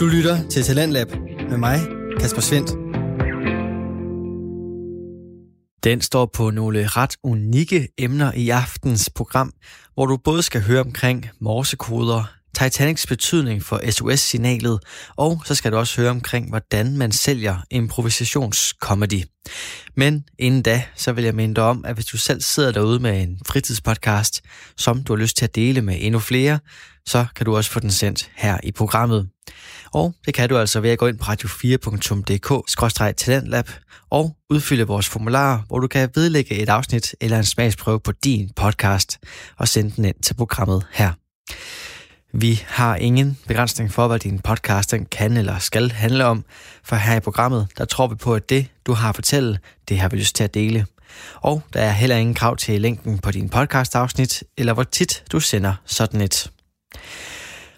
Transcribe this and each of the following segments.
Du lytter til Talentlab med mig, Kasper Svendt. Den står på nogle ret unikke emner i aftens program, hvor du både skal høre omkring morsekoder, Titanics betydning for SOS-signalet, og så skal du også høre omkring, hvordan man sælger improvisationscomedy. Men inden da, så vil jeg minde dig om, at hvis du selv sidder derude med en fritidspodcast, som du har lyst til at dele med endnu flere, så kan du også få den sendt her i programmet. Og det kan du altså ved at gå ind på radio4.dk-talentlab og udfylde vores formular, hvor du kan vedlægge et afsnit eller en smagsprøve på din podcast og sende den ind til programmet her. Vi har ingen begrænsning for, hvad din podcast den kan eller skal handle om, for her i programmet, der tror vi på, at det, du har at fortælle, det har vi lyst til at dele. Og der er heller ingen krav til længden på din podcast-afsnit, eller hvor tit du sender sådan et.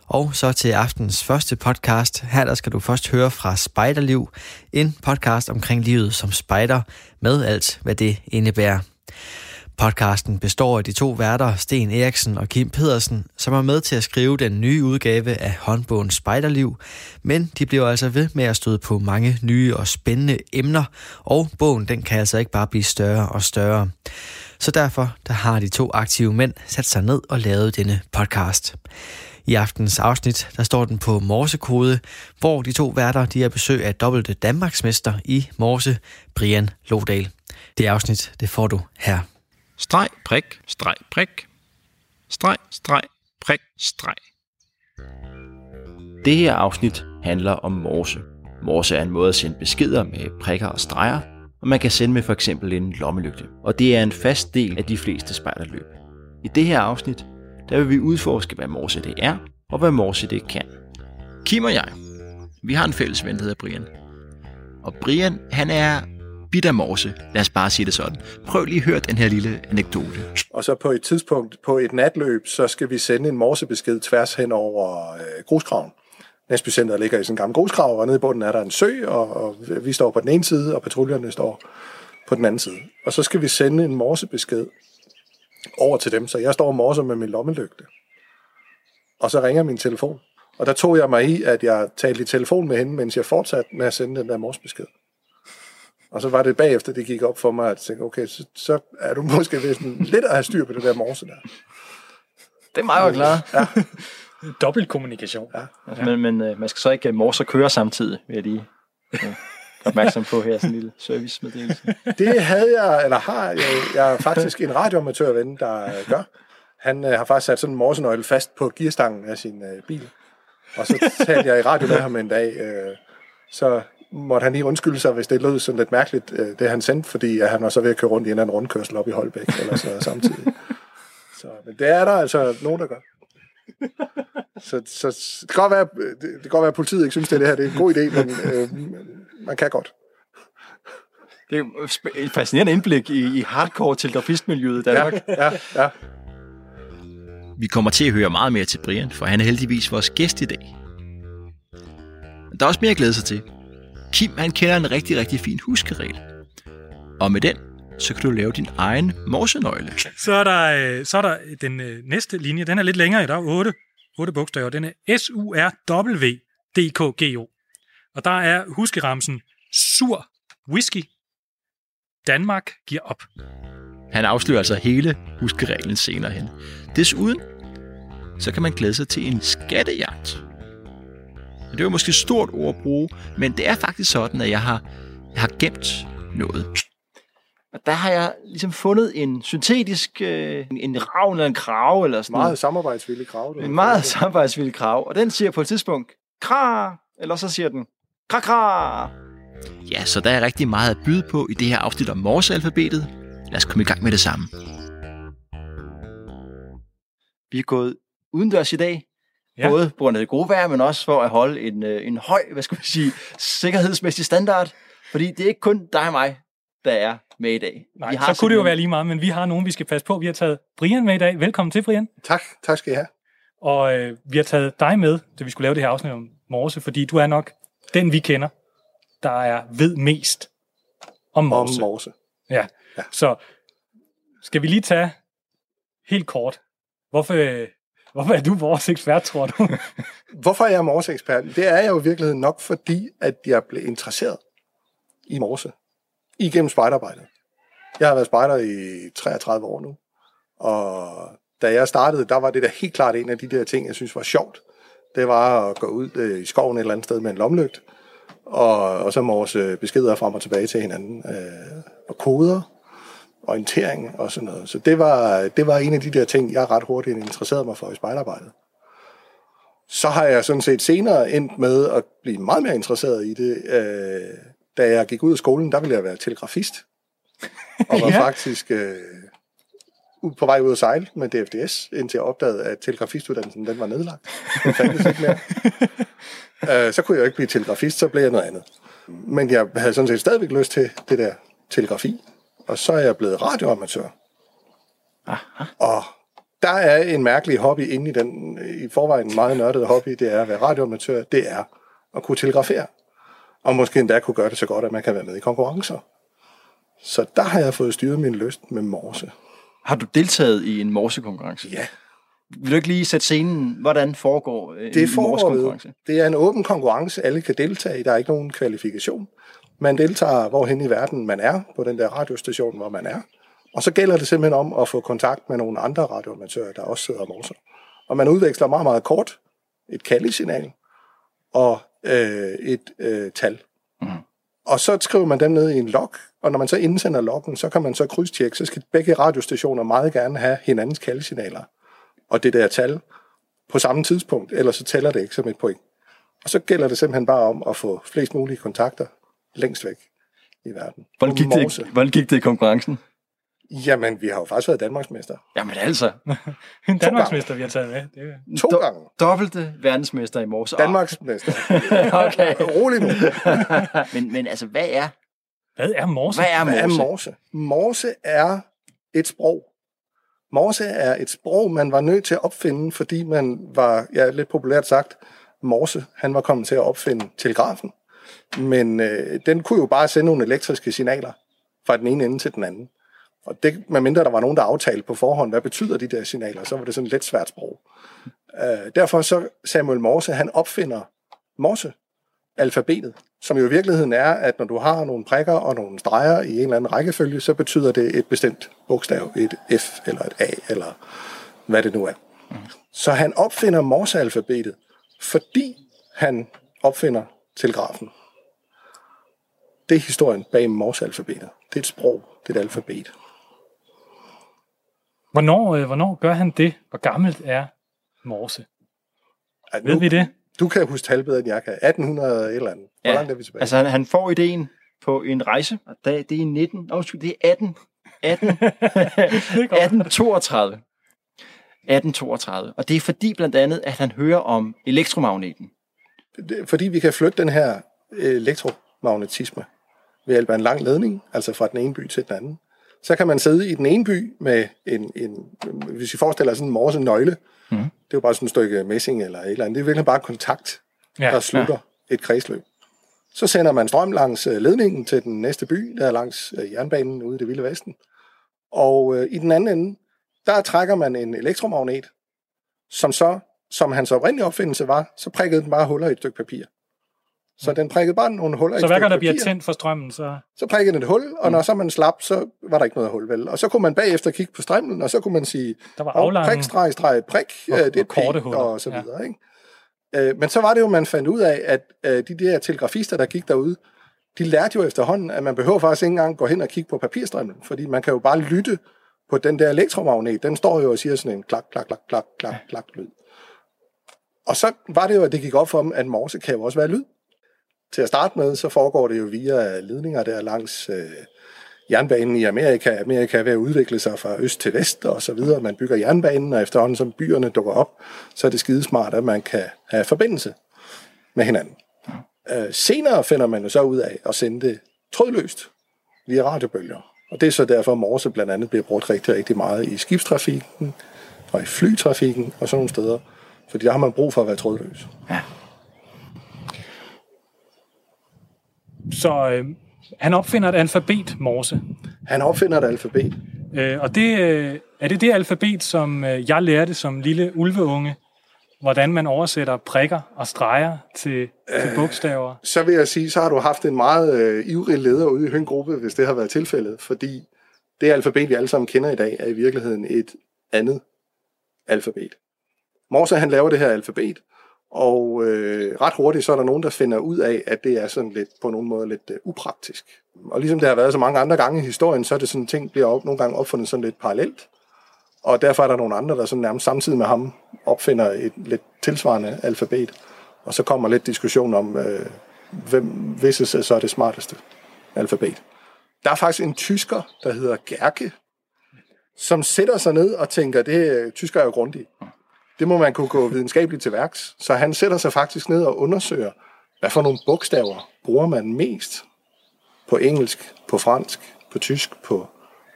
Og så til aftens første podcast. Her der skal du først høre fra Spejderliv, en podcast omkring livet som spejder, med alt hvad det indebærer. Podcasten består af de to værter, Sten Eriksen og Kim Pedersen, som er med til at skrive den nye udgave af håndbogen Spejderliv, men de bliver altså ved med at støde på mange nye og spændende emner, og bogen den kan altså ikke bare blive større og større. Så derfor der har de to aktive mænd sat sig ned og lavet denne podcast. I aftens afsnit, der står den på morsekode, hvor de to værter de er besøg af dobbelte Danmarksmester i morse, Brian Lodal. Det afsnit, det får du her. Streg, prik, streg, prik. Streg, streg, prik, streg. Det her afsnit handler om morse. Morse er en måde at sende beskeder med prikker og streger, og man kan sende med for eksempel en lommelygte. Og det er en fast del af de fleste spejderløb. I det her afsnit, der vil vi udforske, hvad morse det er, og hvad morse det kan. Kim og jeg, vi har en fælles ven, der hedder Brian. Og Brian, han er bitter morse. Lad os bare sige det sådan. Prøv lige at høre den her lille anekdote. Og så på et tidspunkt på et natløb, så skal vi sende en morsebesked tværs hen over øh, gruskraven. Næstbycenteret ligger i sådan en gammel gruskrav, og nede i bunden er der en sø, og, og vi står på den ene side, og patruljerne står på den anden side. Og så skal vi sende en morsebesked over til dem, så jeg står og morser med min lommelygte. Og så ringer min telefon. Og der tog jeg mig i, at jeg talte i telefon med hende, mens jeg fortsatte med at sende den der morsebesked. Og så var det bagefter, det gik op for mig, at jeg tænkte, okay, så, så er du måske ved sådan lidt at have styr på det der morse der. Det er meget klar. Ja. Dobbelt kommunikation. Ja. Altså, men men øh, man skal så ikke morse og køre samtidig, vil jeg lige øh, opmærksom på her, sådan en lille servicemeddelelse. Det havde jeg, eller har jeg, jeg er faktisk en radioamatørven, der øh, gør. Han øh, har faktisk sat sådan en morsenøgle fast på gearstangen af sin øh, bil. Og så talte jeg i radio med ham en dag, øh, så måtte han lige undskylde sig, hvis det lød sådan lidt mærkeligt, øh, det han sendte, fordi at han var så ved at køre rundt i en eller anden rundkørsel op i Holbæk, eller så samtidig. Så, men det er der altså nogen, der gør. Så, så det, kan godt være, det, det kan godt være, at politiet ikke synes, det, det her det er en god idé, men øh, man kan godt. Det er et fascinerende indblik i, i hardcore telegrafistmiljøet i Danmark. Ja, ja, ja. Vi kommer til at høre meget mere til Brian, for han er heldigvis vores gæst i dag. Men der er også mere at glæde sig til. Kim han kender en rigtig, rigtig fin huskeregel. Og med den, så kan du lave din egen morsenøgle. Så er der, øh, så er der den øh, næste linje. Den er lidt længere. Der er otte, otte bogstaver. Den er S-U-R-W-D-K-G-O. Og der er huskeramsen sur whisky. Danmark giver op. Han afslører altså hele huskereglen senere hen. Desuden, så kan man glæde sig til en skattejagt. Og Det var måske et stort ord at bruge, men det er faktisk sådan, at jeg har, jeg har gemt noget. Og der har jeg ligesom fundet en syntetisk, øh, en, en ravn eller en krav eller sådan Meget samarbejdsvillig krav. du En meget samarbejdsvillig krav. Og den siger på et tidspunkt, kra, eller så siger den, kra, kra. Ja, så der er rigtig meget at byde på i det her afsnit om morsealfabetet. Lad os komme i gang med det samme. Vi er gået udendørs i dag. Ja. Både på grund af det gode vejr, men også for at holde en, øh, en høj, hvad skal vi sige, sikkerhedsmæssig standard. Fordi det er ikke kun dig og mig, der er med i dag. Nej, vi så kunne det jo være lige meget, men vi har nogen, vi skal passe på. Vi har taget Brian med i dag. Velkommen til, Brian. Tak, tak skal I have. Og øh, vi har taget dig med, da vi skulle lave det her afsnit om morse, fordi du er nok den, vi kender, der er ved mest om Om morse. morse. Ja. Ja. Så skal vi lige tage helt kort. Hvorfor, øh, hvorfor er du vores ekspert, tror du? Hvorfor er jeg morseekspert? Det er jeg jo i virkeligheden nok, fordi at jeg blev interesseret i morse igennem spejderarbejdet. Jeg har været spejder i 33 år nu, og da jeg startede, der var det der helt klart en af de der ting, jeg synes var sjovt. Det var at gå ud øh, i skoven et eller andet sted med en lomlygt, og, og så morse øh, beskeder frem og tilbage til hinanden, øh, og koder, orientering og sådan noget. Så det var, det var en af de der ting, jeg ret hurtigt interesserede mig for i spejderarbejdet. Så har jeg sådan set senere endt med at blive meget mere interesseret i det. Øh, da jeg gik ud af skolen, der ville jeg være telegrafist. Og var Ja. faktisk øh, på vej ud at sejle med DFDS, indtil jeg opdagede, at telegrafistuddannelsen den var nedlagt. Den fandtes ikke mere. Øh, så kunne jeg jo ikke blive telegrafist, så blev jeg noget andet. Men jeg havde sådan set stadigvæk lyst til det der telegrafi. Og så er jeg blevet radioamatør. Aha. Og der er en mærkelig hobby inde i den, i forvejen meget nørdede hobby, det er at være radioamatør, det er at kunne telegrafere. Og måske endda kunne gøre det så godt, at man kan være med i konkurrencer. Så der har jeg fået styret min lyst med morse. Har du deltaget i en morsekonkurrence? Ja, Vil du ikke lige sætte scenen, hvordan foregår øh, det en foregår ved. morsekonkurrence? Det er en åben konkurrence, alle kan deltage i, der er ikke nogen kvalifikation. Man deltager, hvorhen i verden man er, på den der radiostation, hvor man er. Og så gælder det simpelthen om at få kontakt med nogle andre radioamatører, der også sidder og morser. Og man udveksler meget, meget kort et kaldesignal og øh, et øh, tal. Mhm. Og så skriver man dem ned i en log, og når man så indsender loggen, så kan man så krydstjekke, så skal begge radiostationer meget gerne have hinandens kaldesignaler og det der tal på samme tidspunkt, ellers så tæller det ikke som et point. Og så gælder det simpelthen bare om at få flest mulige kontakter længst væk i verden. Hvordan gik, morse. det, hvordan gik det i konkurrencen? Jamen, vi har jo faktisk været Danmarksmester. Jamen altså, En Danmarksmester, vi har taget med. Det er, To Do- gange. dobbelte verdensmester i morse. Danmarksmester. okay. Rolig nu. men, men altså, hvad er, hvad er morse? hvad er Hvad er morse? morse? Morse er et sprog. Morse er et sprog, man var nødt til at opfinde, fordi man var, ja, lidt populært sagt, Morse, han var kommet til at opfinde telegrafen. Men øh, den kunne jo bare sende nogle elektriske signaler fra den ene ende til den anden. Og det, medmindre der var nogen, der aftalte på forhånd, hvad betyder de der signaler, så var det sådan lidt svært sprog. Øh, derfor så Samuel Morse, han opfinder Morse, alfabetet, som jo i virkeligheden er, at når du har nogle prikker og nogle streger i en eller anden rækkefølge, så betyder det et bestemt bogstav, et F eller et A, eller hvad det nu er. Så han opfinder Morse-alfabetet, fordi han opfinder telegrafen. Det er historien bag Morse-alfabetet. Det er et sprog, det er et alfabet. Hvornår, øh, hvornår gør han det? Hvor gammelt er morse? At Ved vi det? Du kan huske tal bedre, end jeg kan. 1800 et eller andet. Hvor Ja, langt er vi tilbage? Altså, han, han får ideen på en rejse, og det, det er i 19, oh, undskyld, det er 18, 18, 1832. 1832. Og det er fordi blandt andet, at han hører om elektromagneten. Det- fordi vi kan flytte den her elektromagnetisme ved hjælp af en lang ledning, altså fra den ene by til den anden. Så kan man sidde i den ene by med en, en hvis vi forestiller sådan en morse nøgle, Mhm. det er jo bare sådan et stykke messing eller et eller andet, det er virkelig bare kontakt, Ja, der slutter et kredsløb. Så sender man strøm langs øh, ledningen til den næste by, der er langs øh, jernbanen ude i det vilde vesten. Og øh, i den anden ende, der trækker man en elektromagnet, som så, som hans oprindelige opfindelse var, så prikkede den bare huller i et stykke papir. Så den prikkede bare nogle huller Så hver gang der bliver tændt for strømmen, så... Så prikkede den et hul, og når så man slap, så var der ikke noget hul, vel? Og så kunne man bagefter kigge på strimlen, og så kunne man sige, Der var aflange... prik, streg, streg, prik, Og- det er og korte huller. og så Ja. videre, ikke? Øh, Men så var det jo, man fandt ud af, at øh, de der telegrafister, der gik derude, de lærte jo efterhånden, at man behøver faktisk ikke engang gå hen og kigge på papirstrimlen, fordi man kan jo bare lytte på den der elektromagnet. Den står jo og siger sådan en klak, klak, klak, klak, klak, klak lyd. Og så var det jo, at det gik op for dem, at morse kan jo også være lyd. Til at starte med, så foregår det jo via ledninger der langs øh, jernbanen i Amerika. Amerika er ved at udvikle sig fra øst til vest og så videre. Man bygger jernbanen, og efterhånden som byerne dukker op, så er det skidesmart, at man kan have forbindelse med hinanden. Øh, senere finder man jo så ud af at sende det trådløst via radiobølger. Og det er så derfor, at morse blandt andet bliver brugt rigtig, rigtig meget i skibstrafikken og i flytrafikken og sådan nogle steder. Fordi der har man brug for at være trådløs. Ja. Så øh, han opfinder et alfabet, morse. Han opfinder et alfabet. Øh, og det, øh, er det det alfabet, som øh, jeg lærte som lille ulveunge hvordan man oversætter prikker og streger til, til Øh. bogstaver. Så vil jeg sige, så har du haft en meget øh, ivrig leder ude i Høngruppe, hvis det har været tilfældet, fordi det alfabet, vi alle sammen kender i dag, er i virkeligheden et andet alfabet. Morse, han laver det her alfabet, og øh, ret hurtigt, så er der nogen, der finder ud af, at det er sådan lidt, på nogen måde lidt øh, upraktisk. Og ligesom det har været så mange andre gange i historien, så er det sådan, ting bliver op, nogle gange opfundet sådan lidt parallelt. Og derfor er der nogle andre, der sådan nærmest samtidig med ham opfinder et lidt tilsvarende alfabet. Og så kommer lidt diskussion om, øh, hvem hvis så er det smarteste alfabet. Der er faktisk en tysker, der hedder Gerke, som sætter sig ned og tænker, det øh, tysker er jo grundig. Det må man kunne gå videnskabeligt til værks. Så han sætter sig faktisk ned og undersøger, hvad for nogle bogstaver bruger man mest på engelsk, på fransk, på tysk, på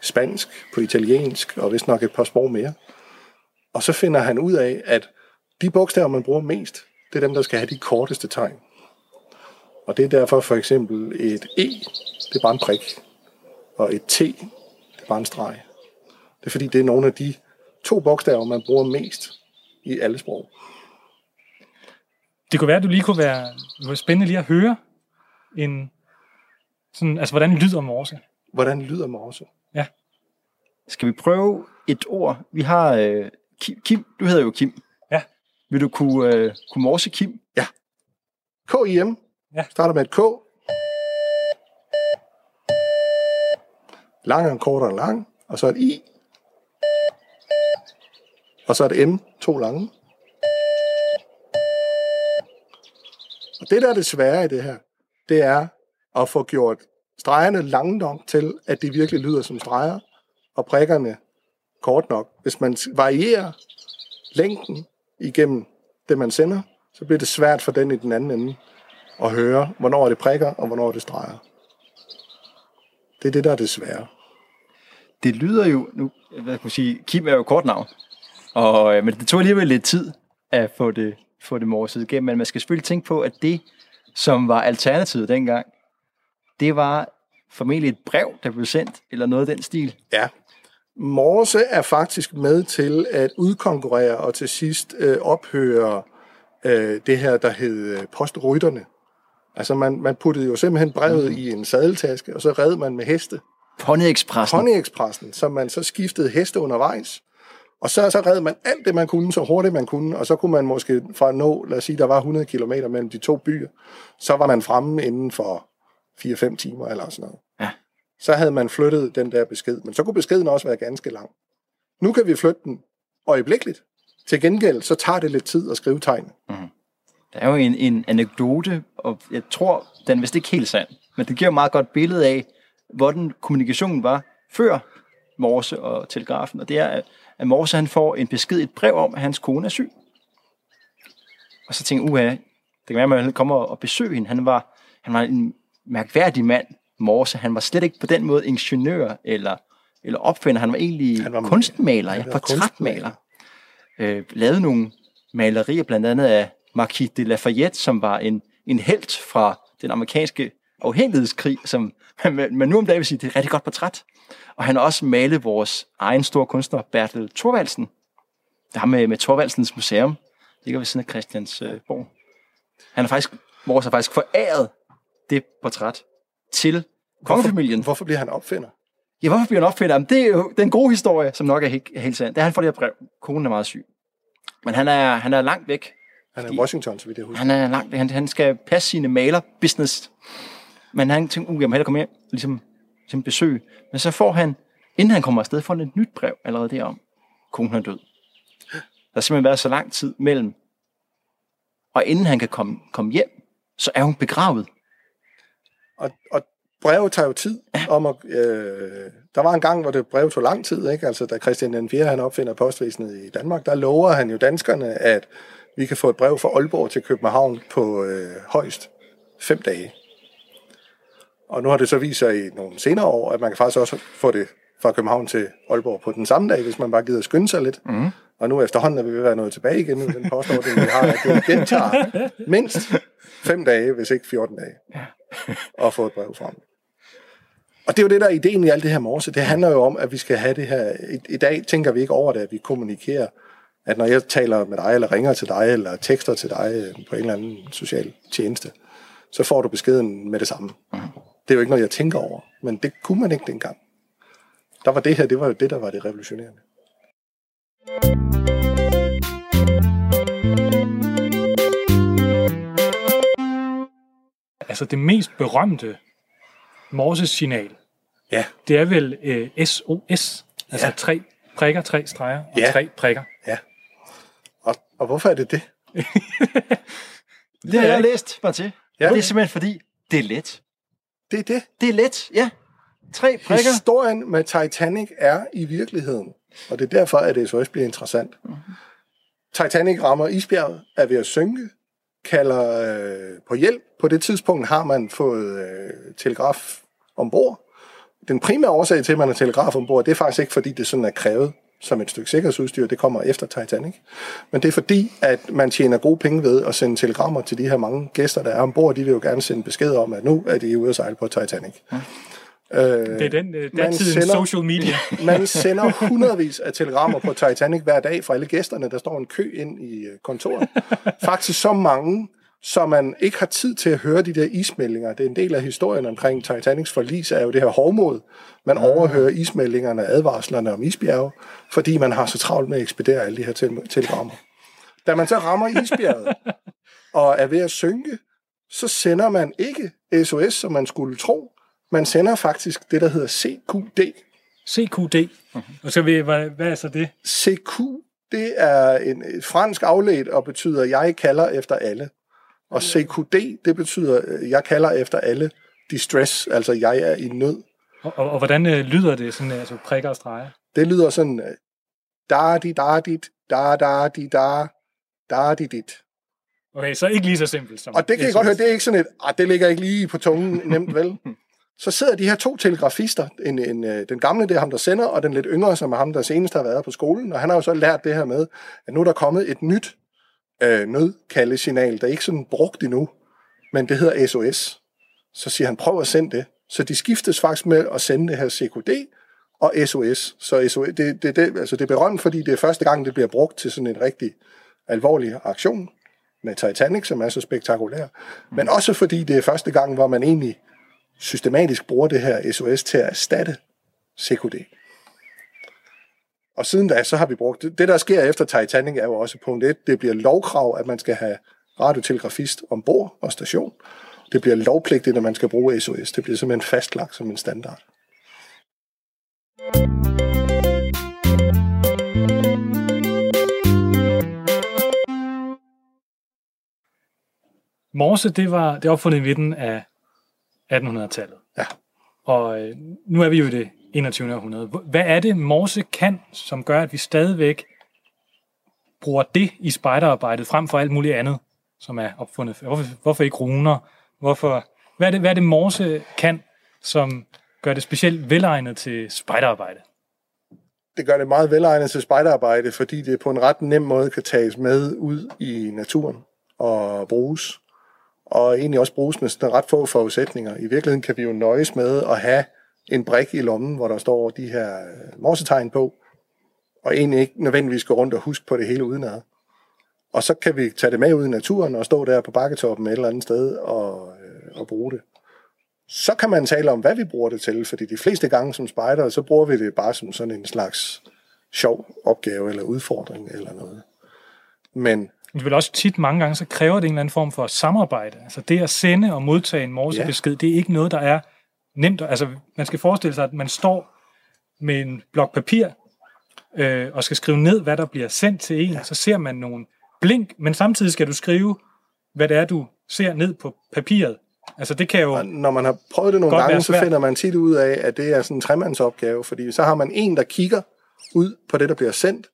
spansk, på italiensk og vist nok et par sprog mere. Og så finder han ud af, at de bogstaver, man bruger mest, det er dem, der skal have de korteste tegn. Og det er derfor for eksempel et E, det er bare en prik, og et T, det er bare en streg. Det er fordi, det er nogle af de to bogstaver, man bruger mest i alle sprog. Det kunne være, at du lige kunne være, det spændende lige at høre en, sådan, altså hvordan lyder morse? Hvordan lyder morse? Skal vi prøve et ord? Vi har øh, Kim, Kim. Du hedder jo Kim. Ja. Vil du kunne, øh, kunne morse Kim? K-I-M. Ja. Starter med et K. Lang og kortere lang. Og så et I. Og så et M. To lange. Og det, der er det svære i det her, det er at få gjort stregerne lange nok til, at de virkelig lyder som streger, og prikkerne kort nok. Hvis man varierer længden igennem det, man sender, så bliver det svært for den i den anden ende at høre, hvornår er det prikker, og hvornår er det streger. Det er det, der er det svære. Det lyder jo, nu, hvad kan man sige, Kim er jo kort navn. Og, øh, men det tog alligevel lidt tid at få det, få det morset igennem. Men man skal selvfølgelig tænke på, at det, som var alternativet dengang, det var formentlig et brev, der blev sendt, eller noget af den stil. Ja. Morse er faktisk med til at udkonkurrere og til sidst øh, ophøre øh, det her, der hed øh, postrytterne. Altså man, man puttede jo simpelthen brevet mm. i en sadeltaske, og så red man med heste. Pony Expressen. Pony Expressen, som man så skiftede heste undervejs. Og så, så red man alt det, man kunne, så hurtigt man kunne, og så kunne man måske fra nå, lad os sige, der var 100 km mellem de to byer, så var man fremme inden for 4-5 timer eller sådan noget. Ja. Så havde man flyttet den der besked, men så kunne beskeden også være ganske lang. Nu kan vi flytte den øjeblikkeligt. Til gengæld, så tager det lidt tid at skrive tegn. Der er jo en, en anekdote, og jeg tror, den er vist ikke helt sand, men det giver et meget godt billede af, hvordan kommunikationen var før Morse og telegrafen. Og det er, at Morse han får en besked, et brev om, at hans kone er syg. Og så tænker uha, det kan være, at man kommer og besøge hende. Han var, han var en mærkværdig mand, Morse. Han var slet ikke på den måde ingeniør eller, eller opfinder. Han var egentlig Han var- kunstmaler, ja, portrætmaler. Øh, lavede nogle malerier, blandt andet af Marquis de Lafayette, som var en, en helt fra den amerikanske afhængighedskrig, som man, man nu om dagen vil sige, det er et rigtig godt portræt. Og han har også malet vores egen store kunstner, Bertel Thorvaldsen. Der har med, med Thorvaldsens Museum. Det ligger ved siden af Christiansborg. Han har faktisk, vores har faktisk foræret det portræt til kongefamilien. Hvorfor bliver han opfinder? Ja, hvorfor bliver han opfinder? Jamen, det er jo den gode historie, som nok er helt, er helt sand. Det er, han får det her brev. Konen er meget syg. Men han er, han er langt væk. Han er i Washington, så vidt jeg husker. Han er langt væk. Han, han skal passe sine maler-business. Men han tænker, uh, jeg må hellere komme hjem og ligesom, ligesom besøg. Men så får han, inden han kommer afsted, får han et nyt brev allerede derom. Konen er død. Der har simpelthen været så lang tid mellem. Og inden han kan komme, komme hjem, så er hun begravet. Og, og brev tager jo tid om at... Øh, der var en gang, hvor det brev tog lang tid, ikke? Altså, da Christian den 4. han opfinder postvæsenet i Danmark, der lover han jo danskerne, at vi kan få et brev fra Aalborg til København på øh, højst fem dage. Og nu har det så vist sig i nogle senere år, at man kan faktisk også få det fra København til Aalborg på den samme dag, hvis man bare gider skynde sig lidt. Mm. Og nu efterhånden er vi ved at være nået tilbage igen i den postordning, vi har, at det gentager mindst fem dage, hvis ikke 14 dage, at få et brev frem. Og det er jo det, der er ideen i alt det her morse. Det handler jo om, at vi skal have det her... I, i dag tænker vi ikke over det, at vi kommunikerer at når jeg taler med dig, eller ringer til dig, eller tekster til dig øh, på en eller anden social tjeneste, så får du beskeden med det samme. Det er jo ikke noget, jeg tænker over, men det kunne man ikke dengang. Der var det her, det var jo det, der var det revolutionerende. Altså det mest berømte Morses-signal, Ja, det er vel øh, SOS. Altså Ja. tre prikker, tre streger og Ja. tre prikker. ja. Og, og hvorfor er det det? Det har jeg læst mig til. Ja. Det er simpelthen fordi, det er let. Det er det. Det er let, ja. Tre prikker. Historien med Titanic er i virkeligheden, og det er derfor, at SOS bliver interessant. Mm-hmm. Titanic rammer isbjerget, er ved at synke, kalder øh, på hjælp. På det tidspunkt har man fået øh, telegraf ombord. Den primære årsag til, at man har telegraf ombord, det er faktisk ikke, fordi det sådan er krævet som et stykke sikkerhedsudstyr. Det kommer efter Titanic. Men det er fordi, at man tjener gode penge ved at sende telegrammer til de her mange gæster, der er ombord. De vil jo gerne sende besked om, at nu er de ude at sejle på Titanic. Øh, Det er den øh, man sender- social media. man sender hundredvis af telegrammer på Titanic hver dag fra alle gæsterne. Der står en kø ind i øh, kontoret. Faktisk så mange, så man ikke har tid til at høre de der ismeldinger. Det er en del af historien omkring Titanics forlis, er jo det her hovmod. Man overhører ismeldingerne og advarslerne om isbjerge, fordi man har så travlt med at ekspedere alle de her tel- telegrammer. Da man så rammer isbjerget og er ved at synke, så sender man ikke SOS, som man skulle tro. Man sender faktisk det, der hedder CQD. CQD. Og så hvad, hvad er så det? CQ, det er en fransk afledt og betyder, jeg kalder efter alle. Og CQD, det betyder, øh, jeg kalder efter alle distress, altså jeg er i nød. Og, og, og hvordan øh, lyder det, sådan, øh, altså prikker og streger? Det lyder sådan, øh, da di da dit, da da di da, da di dit. Okay, så ikke lige så simpelt som Og det kan jeg godt høre, det er ikke sådan et, ah, det ligger ikke lige på tungen nemt, vel? Så sidder de her to telegrafister, en, en, den gamle, det er ham, der sender, og den lidt yngre, som er ham, der senest har været på skolen, og han har jo så lært det her med, at nu er der kommet et nyt øh, nødkaldesignal, der er ikke sådan brugt endnu, men det hedder SOS. Så siger han, prøv at sende det. Så de skiftes faktisk med at sende det her CQD og SOS. Så SOS, det, det, det, altså det er berømt, fordi det er første gang, det bliver brugt til sådan en rigtig alvorlig aktion med Titanic, som er så spektakulær. Men også fordi det er første gang, hvor man egentlig systematisk bruger det her SOS til at erstatte CQD. Og siden da, så har vi brugt det. Det, der sker efter Titanic, er jo også punkt 1. Det bliver lovkrav, at man skal have radiotelegrafist ombord og station. Det bliver lovpligtigt, at man skal bruge SOS. Det bliver simpelthen fastlagt som en standard. Morse, det var det opfundet i midten af 1800-tallet. Ja. Og øh, nu er vi jo i det 21. århundrede. Hvad er det, Morse kan, som gør, at vi stadigvæk bruger det i spejderarbejdet frem for alt muligt andet, som er opfundet? Hvorfor, hvorfor ikke runer? Hvorfor, hvad, er det, hvad er det, Morse kan, som gør det specielt velegnet til spejderarbejde? Det gør det meget velegnet til spejderarbejde, fordi det på en ret nem måde kan tages med ud i naturen og bruges. Og egentlig også bruges med sådan ret få forudsætninger. I virkeligheden kan vi jo nøjes med at have en brik i lommen, hvor der står de her øh, morsetegn på, og egentlig ikke nødvendigvis gå rundt og huske på det hele udenad. Og så kan vi tage det med ud i naturen og stå der på bakketoppen et eller andet sted og, øh, og bruge det. Så kan man tale om, hvad vi bruger det til, fordi de fleste gange som spejder, så bruger vi det bare som sådan en slags sjov opgave eller udfordring eller noget. Men Men vel også tit mange gange, så kræver det en eller anden form for samarbejde. Altså det at sende og modtage en morsebesked, ja. det er ikke noget, der er nemt. Altså man skal forestille sig, at man står med en blok papir øh, og skal skrive ned, hvad der bliver sendt til en. Ja. Så ser man nogle blink, men samtidig skal du skrive, hvad det er, du ser ned på papiret. Altså det kan jo... når man har prøvet det nogle gange, så finder man tit ud af, at det er sådan en tremandsopgave, fordi så har man en, der kigger ud på det, der bliver sendt,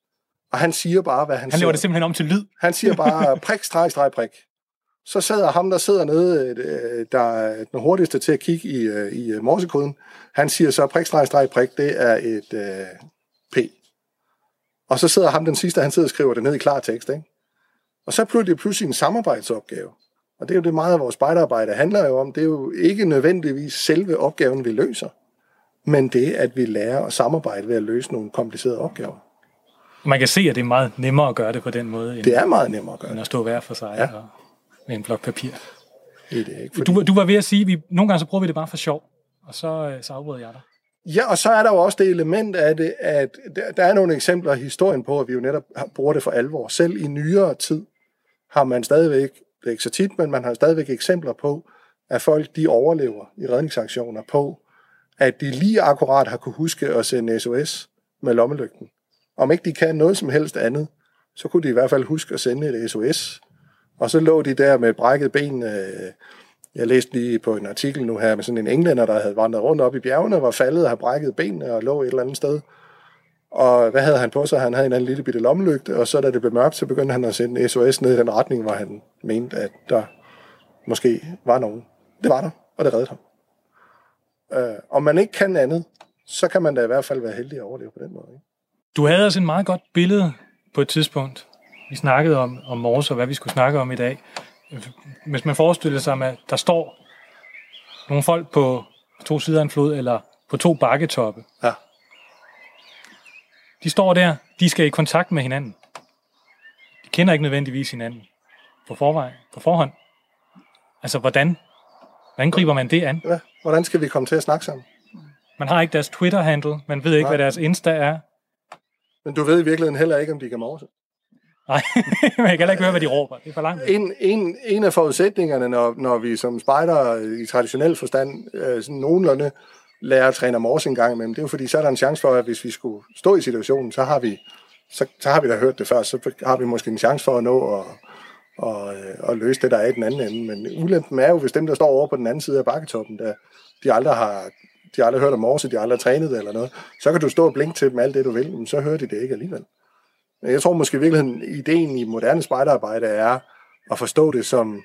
og han siger bare, hvad han, Han ser. laver det simpelthen om til lyd. Han siger bare prik, streg, streg, prik. Så sidder ham, der sidder nede, øh, der er den hurtigste til at kigge i, øh, i øh, morsekoden, han siger så prik, streg, streg, prik, det er et øh, P. Og så sidder ham den sidste, han sidder og skriver det ned i klar tekst, ikke? Og så bliver det pludselig en samarbejdsopgave. Og det er jo det meget af vores spejderarbejde handler jo om. Det er jo ikke nødvendigvis selve opgaven, vi løser, men det, at vi lærer at samarbejde ved at løse nogle komplicerede opgaver. Man kan se, at det er meget nemmere at gøre det på den måde, end, Det er meget nemmere at gøre. end at stå hver for sig Ja. og, med en blok papir. Det er det ikke. Fordi... Du, du var ved at sige, at vi, nogle gange så bruger vi det bare for sjov, og så, øh, så afbrød jeg dig. Ja, og så er der jo også det element af det, at der, er nogle eksempler i historien på, at vi jo netop bruger det for alvor. Selv i nyere tid har man stadigvæk, det er ikke så tit, men man har stadigvæk eksempler på, at folk de overlever i redningsaktioner på, at de lige akkurat har kunne huske at sende SOS med lommelygten. Om ikke de kan noget som helst andet, så kunne de i hvert fald huske at sende et SOS. Og så lå de der med et brækket ben. Øh, jeg læste lige på en artikel nu her med sådan en englænder, der havde vandret rundt op i bjergene, var faldet og havde brækket benene og lå et eller andet sted. Og hvad havde han på sig? Han havde en anden lille bitte lommelygte, og så da det blev mørkt, så begyndte han at sende SOS ned i den retning, hvor han mente, at der måske var nogen. Det var der, og det reddede ham. Øh, om man ikke kan andet, så kan man da i hvert fald være heldig at overleve på den måde. Ikke? Du havde altså også et meget godt billede på et tidspunkt. Vi snakkede om, om morse og hvad vi skulle snakke om i dag. Hvis man forestiller sig, at der står nogle folk på to sider af en flod, eller på to bakketoppe. Ja. De står der, de skal i kontakt med hinanden. De kender ikke nødvendigvis hinanden på forvej, på forhånd. Altså, hvordan, hvordan griber man det an? Ja. Hvordan skal vi komme til at snakke sammen? Man har ikke deres Twitter-handle, man ved ikke, Nej. hvad deres Insta er. Men du ved i virkeligheden heller ikke, om de kan morse. Nej, man kan heller ikke høre, hvad de råber. Det er for langt. En, en, en af forudsætningerne, når, når vi som spejder i traditionel forstand øh, sådan nogenlunde lærer at træne morse en gang imellem, det er jo fordi, så er der en chance for, at hvis vi skulle stå i situationen, så har vi, så, så har vi da hørt det før, så har vi måske en chance for at nå og, og, og løse det, der er i den anden ende. Men ulempen er jo, hvis dem, der står over på den anden side af bakketoppen, der, de aldrig har de aldrig hørt om morse, de har aldrig trænet det eller noget, så kan du stå og blinke til dem alt det, du vil, men så hører de det ikke alligevel. Jeg tror måske i virkeligheden, ideen i moderne spejderarbejde er at forstå det som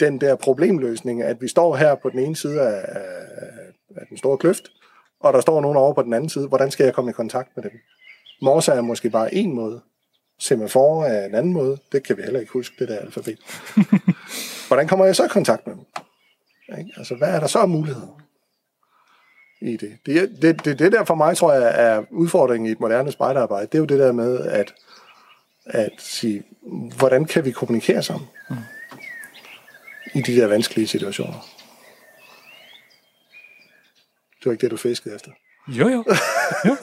den der problemløsning, at vi står her på den ene side af, af- af den store kløft, og der står nogen over på den anden side. Hvordan skal jeg komme i kontakt med dem? Morse er måske bare en måde. Semafor er en anden måde. Det kan vi heller ikke huske, det der alfabet. Hvordan kommer jeg så i kontakt med dem? Ikke? Altså, hvad er der så af muligheder i det? Det, det, det, det der for mig, tror jeg, er udfordringen i et moderne spejderarbejde. Det er jo det der med at, at sige, hvordan kan vi kommunikere sammen? i de der vanskelige situationer. Det var ikke det, du fiskede efter. Jo, jo. jo.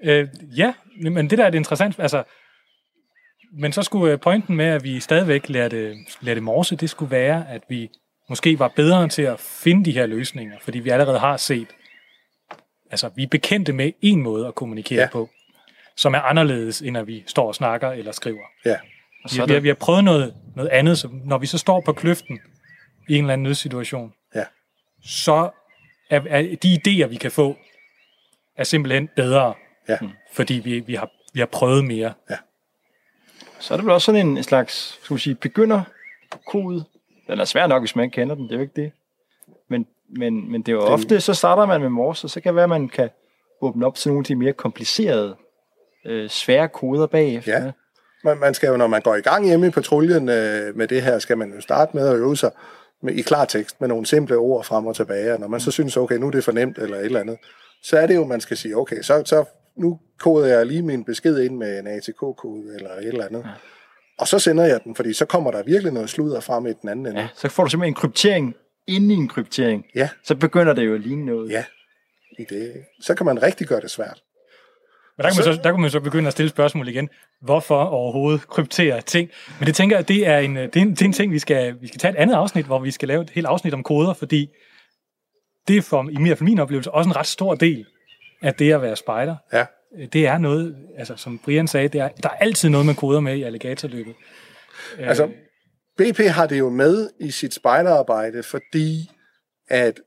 øh, ja, men det der er det interessant. Altså, men så skulle øh, pointen med, at vi stadigvæk lærte, lærte morse, det skulle være, at vi måske var bedre til at finde de her løsninger, fordi vi allerede har set, altså vi er bekendte med en måde at kommunikere Ja. ja. på, som er anderledes, end at vi står og snakker eller skriver. Ja, Og Vi, så vi, har, der, vi har prøvet noget, noget andet, så når vi så står på kløften i en eller anden nødsituation, ja, så er, er de idéer, vi kan få, er simpelthen bedre, ja. fordi vi, vi, har, vi har prøvet mere. så er det vel også sådan en slags, skal man sige, begynderkode. Den er svær nok, hvis man ikke kender den, det er jo ikke det. Men, men, men det er jo Den- ofte, så starter man med morse, og så kan det være, at man kan åbne op til nogle af de mere komplicerede, øh, svære koder bagefter. Ja. Man, man skal jo, når man går i gang hjemme i patruljen øh, med det her, skal man jo starte med at øve sig med, i klartekst med nogle simple ord frem og tilbage. Og når man så synes, okay, nu er det for nemt eller et eller andet, så er det jo, man skal sige, okay, så, så nu koder jeg lige min besked ind med en ATK-kode eller et eller andet. Ja. Og så sender jeg den, fordi så kommer der virkelig noget sludder frem i den anden ende. Ja, så får du simpelthen en kryptering inde i en kryptering. Ja. Så begynder det jo at ligne noget. Ja, i det. Så kan man rigtig gøre det svært. Men der kan, man så, der kan man så begynde at stille spørgsmål igen. Hvorfor overhovedet kryptere ting? Men det tænker jeg, det er en, det er en, det er en ting, vi skal, vi skal tage et andet afsnit, hvor vi skal lave et helt afsnit om koder, fordi det er for, i min, for min oplevelse også en ret stor del af det at være spejder. Ja. Det er noget, altså som Brian sagde, det er, der er altid noget med koder med i alligatorløbet. Altså, BP har det jo med i sit spejderarbejde, fordi at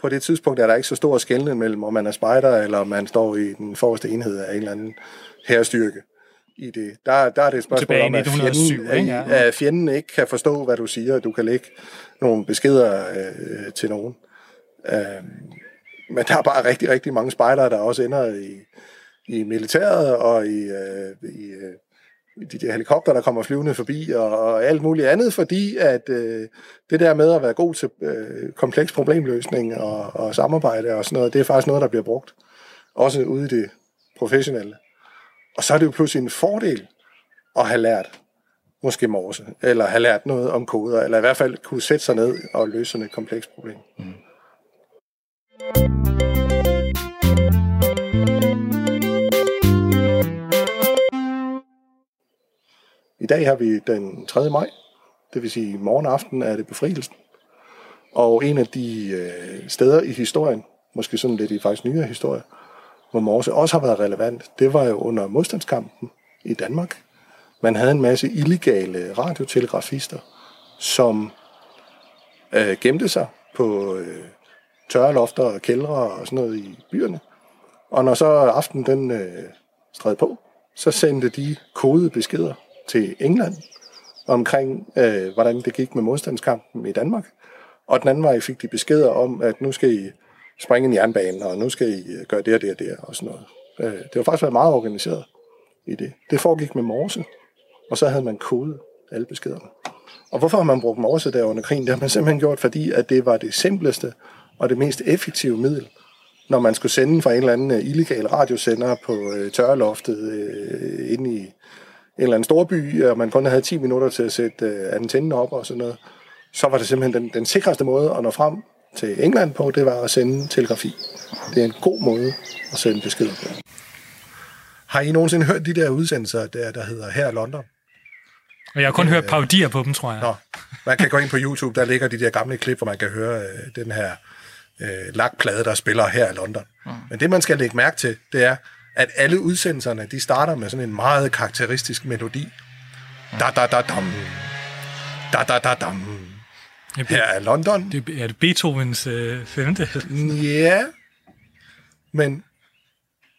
på det tidspunkt er der ikke så stor skældning mellem, om man er spejder, eller om man står i den forreste enhed af en eller anden herrestyrke. I det. Der, der er det et spørgsmål Tilbage om, at 1907, fjenden, ikke? Ja. at fjenden ikke kan forstå, hvad du siger, og du kan lægge nogle beskeder øh, til nogen. Øh, men der er bare rigtig, rigtig mange spejdere, der også ender i, i militæret og i, øh, i øh, de der helikopter, der kommer flyvende forbi, og, og alt muligt andet, fordi at øh, det der med at være god til øh, kompleks problemløsning og, og samarbejde og sådan noget, det er faktisk noget, der bliver brugt. Også ude i det professionelle. Og så er det jo pludselig en fordel at have lært måske morse, eller have lært noget om koder, eller i hvert fald kunne sætte sig ned og løse sådan et komplekst problem. Mm. I dag har vi den 3. maj, det vil sige morgen aften er det befrielsen. Og en af de øh, steder i historien, måske sådan lidt i faktisk nyere historie, hvor morse også har været relevant, det var jo under modstandskampen i Danmark. Man havde en masse illegale radiotelegrafister, som øh, gemte sig på øh, tørre lofter og kældre og sådan noget i byerne. Og når så aftenen den øh, stred på, så sendte de kodede beskeder til England omkring, øh, hvordan det gik med modstandskampen i Danmark. Og den anden vej fik de beskeder om, at nu skal I springe en jernbane, og nu skal I øh, gøre det og det og det og sådan noget. Øh, det var faktisk været meget organiseret i det. Det foregik med morse, og så havde man kodet alle beskederne. Og hvorfor har man brugt morse der under krigen? Det har man simpelthen gjort, fordi at det var det simpleste og det mest effektive middel, når man skulle sende fra en eller anden illegal radiosender på øh, tørreloftet øh, inde i en eller anden storby, og man kun havde 10 minutter til at sætte øh, antennen op og sådan noget, så var det simpelthen den, den sikreste måde at nå frem til England på, det var at sende telegrafi. Det er en god måde at sende beskeder på. Har I nogensinde hørt de der udsendelser, der, der hedder Her i London? Og jeg har kun hørt parodier på dem, tror jeg. Nå, man kan gå ind på YouTube, der ligger de der gamle klip, hvor man kan høre øh, den her øh, lakplade, der spiller her i London. Mm. Men det, man skal lægge mærke til, det er, at alle udsendelserne, de starter med sådan en meget karakteristisk melodi. Da da da dam. Da da da dam. Her er London. Det er det Beethovens øh, femte. Ja, men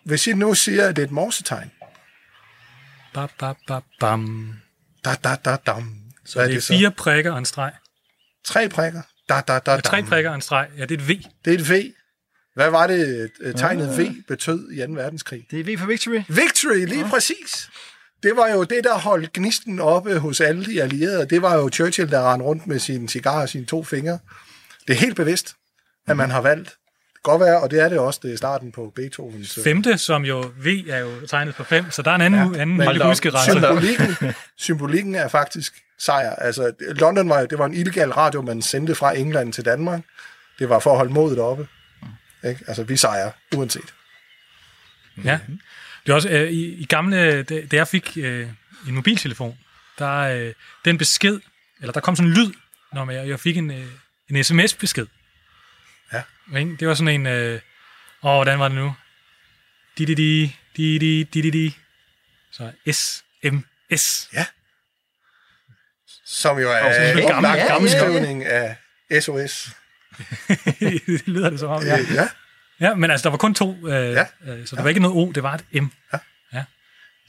hvis I nu siger, at det er et morsetegn, Ba, ba, ba, bam. da da da dam, så Så er det det så fire prikker og en streg. tre prikker, da da da Og tre prikker og en streg. Ja, det er et V. Det er et V. Hvad var det, øh, tegnet V betød i 2. verdenskrig? Det er V for Victory. Victory, lige præcis. Det var jo det, der holdt gnisten oppe hos alle de allierede. Det var jo Churchill, der rendte rundt med sin cigar og sine to fingre. Det er helt bevidst, at man har valgt. Godt være, og det er det også, det er starten på Beethovens... øh, Femte, som jo V er jo tegnet på fem, så der er en anden, ja, anden lille huskerense. Symbolikken, symbolikken er faktisk sejr. Altså, London var, det var en illegal radio, man sendte fra England til Danmark. Det var for at holde modet oppe. Ikke? Altså, vi sejrer, uanset. Ja. Det er også, øh, i, i gamle, da, da jeg fik øh, en mobiltelefon, der øh, den besked, eller der kom sådan en lyd, når jeg, jeg fik en, øh, en sms-besked. Ja. Ikke? Det var sådan en, øh, åh, hvordan var det nu? Di di di di di di di di. Så SMS. Ja. Som jo er en gammel- lang gammel fremskrivning af SOS. det lyder det som om, ja. Ja. ja. Ja, men altså, der var kun to, øh, Ja. ja. øh, så der var ikke noget O, det var et M. Ja. ja.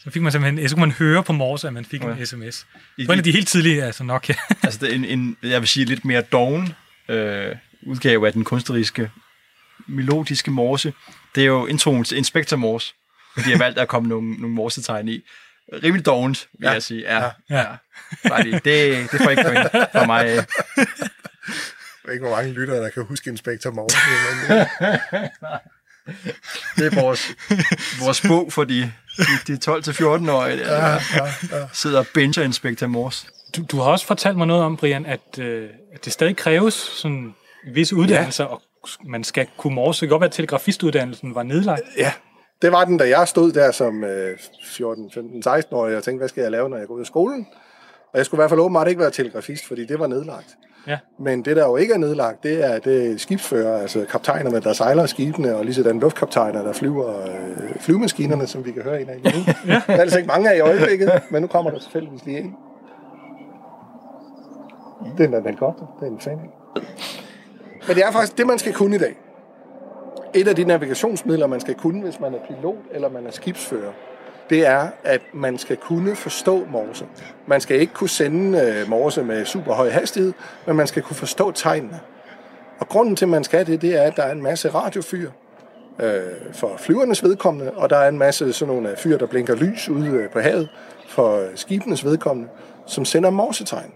Så fik man simpelthen, så kunne man høre på morse, at man fik en Ja. sms. I- På en af de helt tidlige, altså nok, ja. Altså, det er en, en, jeg vil sige, lidt mere doven øh, udgave af den kunstneriske, melodiske morse. Det er jo introen til Inspector Morse, de har valgt at komme nogle, nogle morsetegn i. Rimelig dovent, vil Ja. jeg sige. Ja, Ja. ja. Bare lige. Det, det får ikke point for mig. Jeg ved ikke, hvor mange lyttere, der kan huske Inspektor øh, Det er vores, vores bog for de, de, de 12-14-årige, der ja, ja, ja. sidder og binger Inspector Morse. Du, du har også fortalt mig noget om, Brian, at, øh, at det stadig kræves sådan visse uddannelser, ja. og man skal kunne morse. Det kan godt være, at telegrafistuddannelsen var nedlagt. ja, det var den, da jeg stod der som øh, 14, 15, 16 år. Jeg tænkte, hvad skal jeg lave, når jeg går ud af skolen? Og jeg skulle i hvert fald åbenbart ikke være telegrafist, fordi det var nedlagt. Ja. Men det, der jo ikke er nedlagt, det er det er skibsfører, altså kaptajnerne, der sejler skibene, og lige sådan luftkaptajner, der flyver øh, flyvemaskinerne, som vi kan høre en af nu. ja. Der er altså ikke mange af i øjeblikket, men nu kommer der tilfældigvis lige en. Det er en helikopter, det er en fan af. Men det er faktisk det, man skal kunne i dag. Et af de navigationsmidler, man skal kunne, hvis man er pilot eller man er skibsfører, det er, at man skal kunne forstå morse. Man skal ikke kunne sende øh, morse med super høj hastighed, men man skal kunne forstå tegnene. Og grunden til, at man skal det, det er, at der er en masse radiofyr øh, for flyvernes vedkommende, og der er en masse sådan nogle øh, fyr, der blinker lys ude øh, på havet for øh, skibenes vedkommende, som sender morsetegn.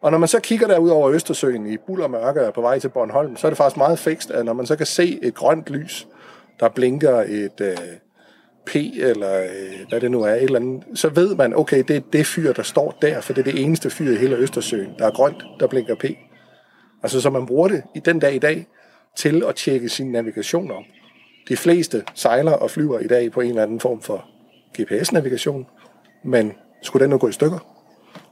Og når man så kigger der ud over Østersøen i buller mørke og på vej til Bornholm, så er det faktisk meget fikst, at når man så kan se et grønt lys, der blinker et, øh, P, eller øh, hvad det nu er, et eller andet, så ved man, okay, det er det fyr, der står der, for det er det eneste fyr i hele Østersøen, der er grønt, der blinker P. Altså, så man bruger det i den dag i dag til at tjekke sin navigation op. De fleste sejler og flyver i dag på en eller anden form for GPS-navigation, men skulle den nu gå i stykker,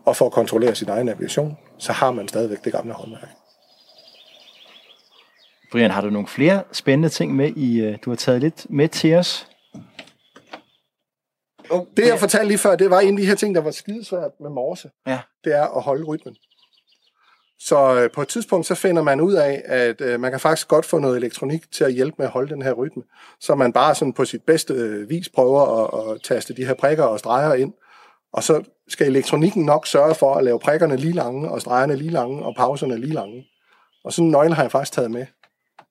og for at kontrollere sin egen navigation, så har man stadigvæk det gamle håndværk. Brian, har du nogle flere spændende ting med i, øh, du har taget lidt med til os? Oh, det, jeg fortalte lige før, det var en af de her ting, der var skidesvært med morse. Ja. Det er at holde rytmen. Så øh, på et tidspunkt, så finder man ud af, at øh, man kan faktisk godt få noget elektronik til at hjælpe med at holde den her rytme. Så man bare sådan på sit bedste øh, vis prøver at, at taste de her prikker og streger ind. Og så skal elektronikken nok sørge for at lave prikkerne lige lange, og stregerne lige lange, og pauserne lige lange. Og sådan en nøgle har jeg faktisk taget med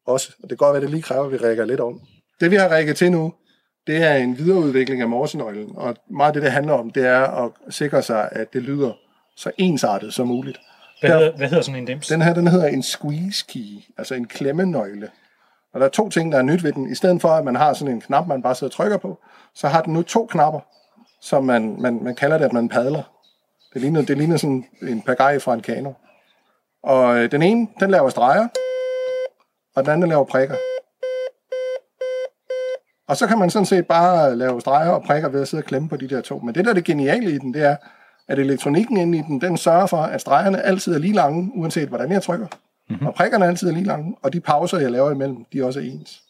også. Og det kan godt være, at det lige kræver, at vi rækker lidt om. Det vi har rækket til nu, det er en videreudvikling af morsenøglen. Og meget af det, det handler om, det er at sikre sig, at det lyder så ensartet som muligt. Hvad, hedder, hvad hedder sådan en dims? Den her, den hedder en squeeze key, altså en klemmenøgle. Og der er to ting, der er nyt ved den. I stedet for, at man har sådan en knap, man bare sidder og trykker på, så har den nu to knapper, som man, man, man kalder det, at man padler. Det ligner, det ligner sådan en pagaj fra en kano. Og øh, den ene, den laver streger, og den anden laver prikker. Og så kan man sådan set bare lave streger og prikker ved at sidde og klemme på de der to. Men det, der er det geniale i den, det er, at elektronikken inde i den, den sørger for, at stregerne altid er lige lange, uanset hvordan jeg trykker. Mm-hmm. Og prikkerne altid er lige lange, og de pauser, jeg laver imellem, de også er ens.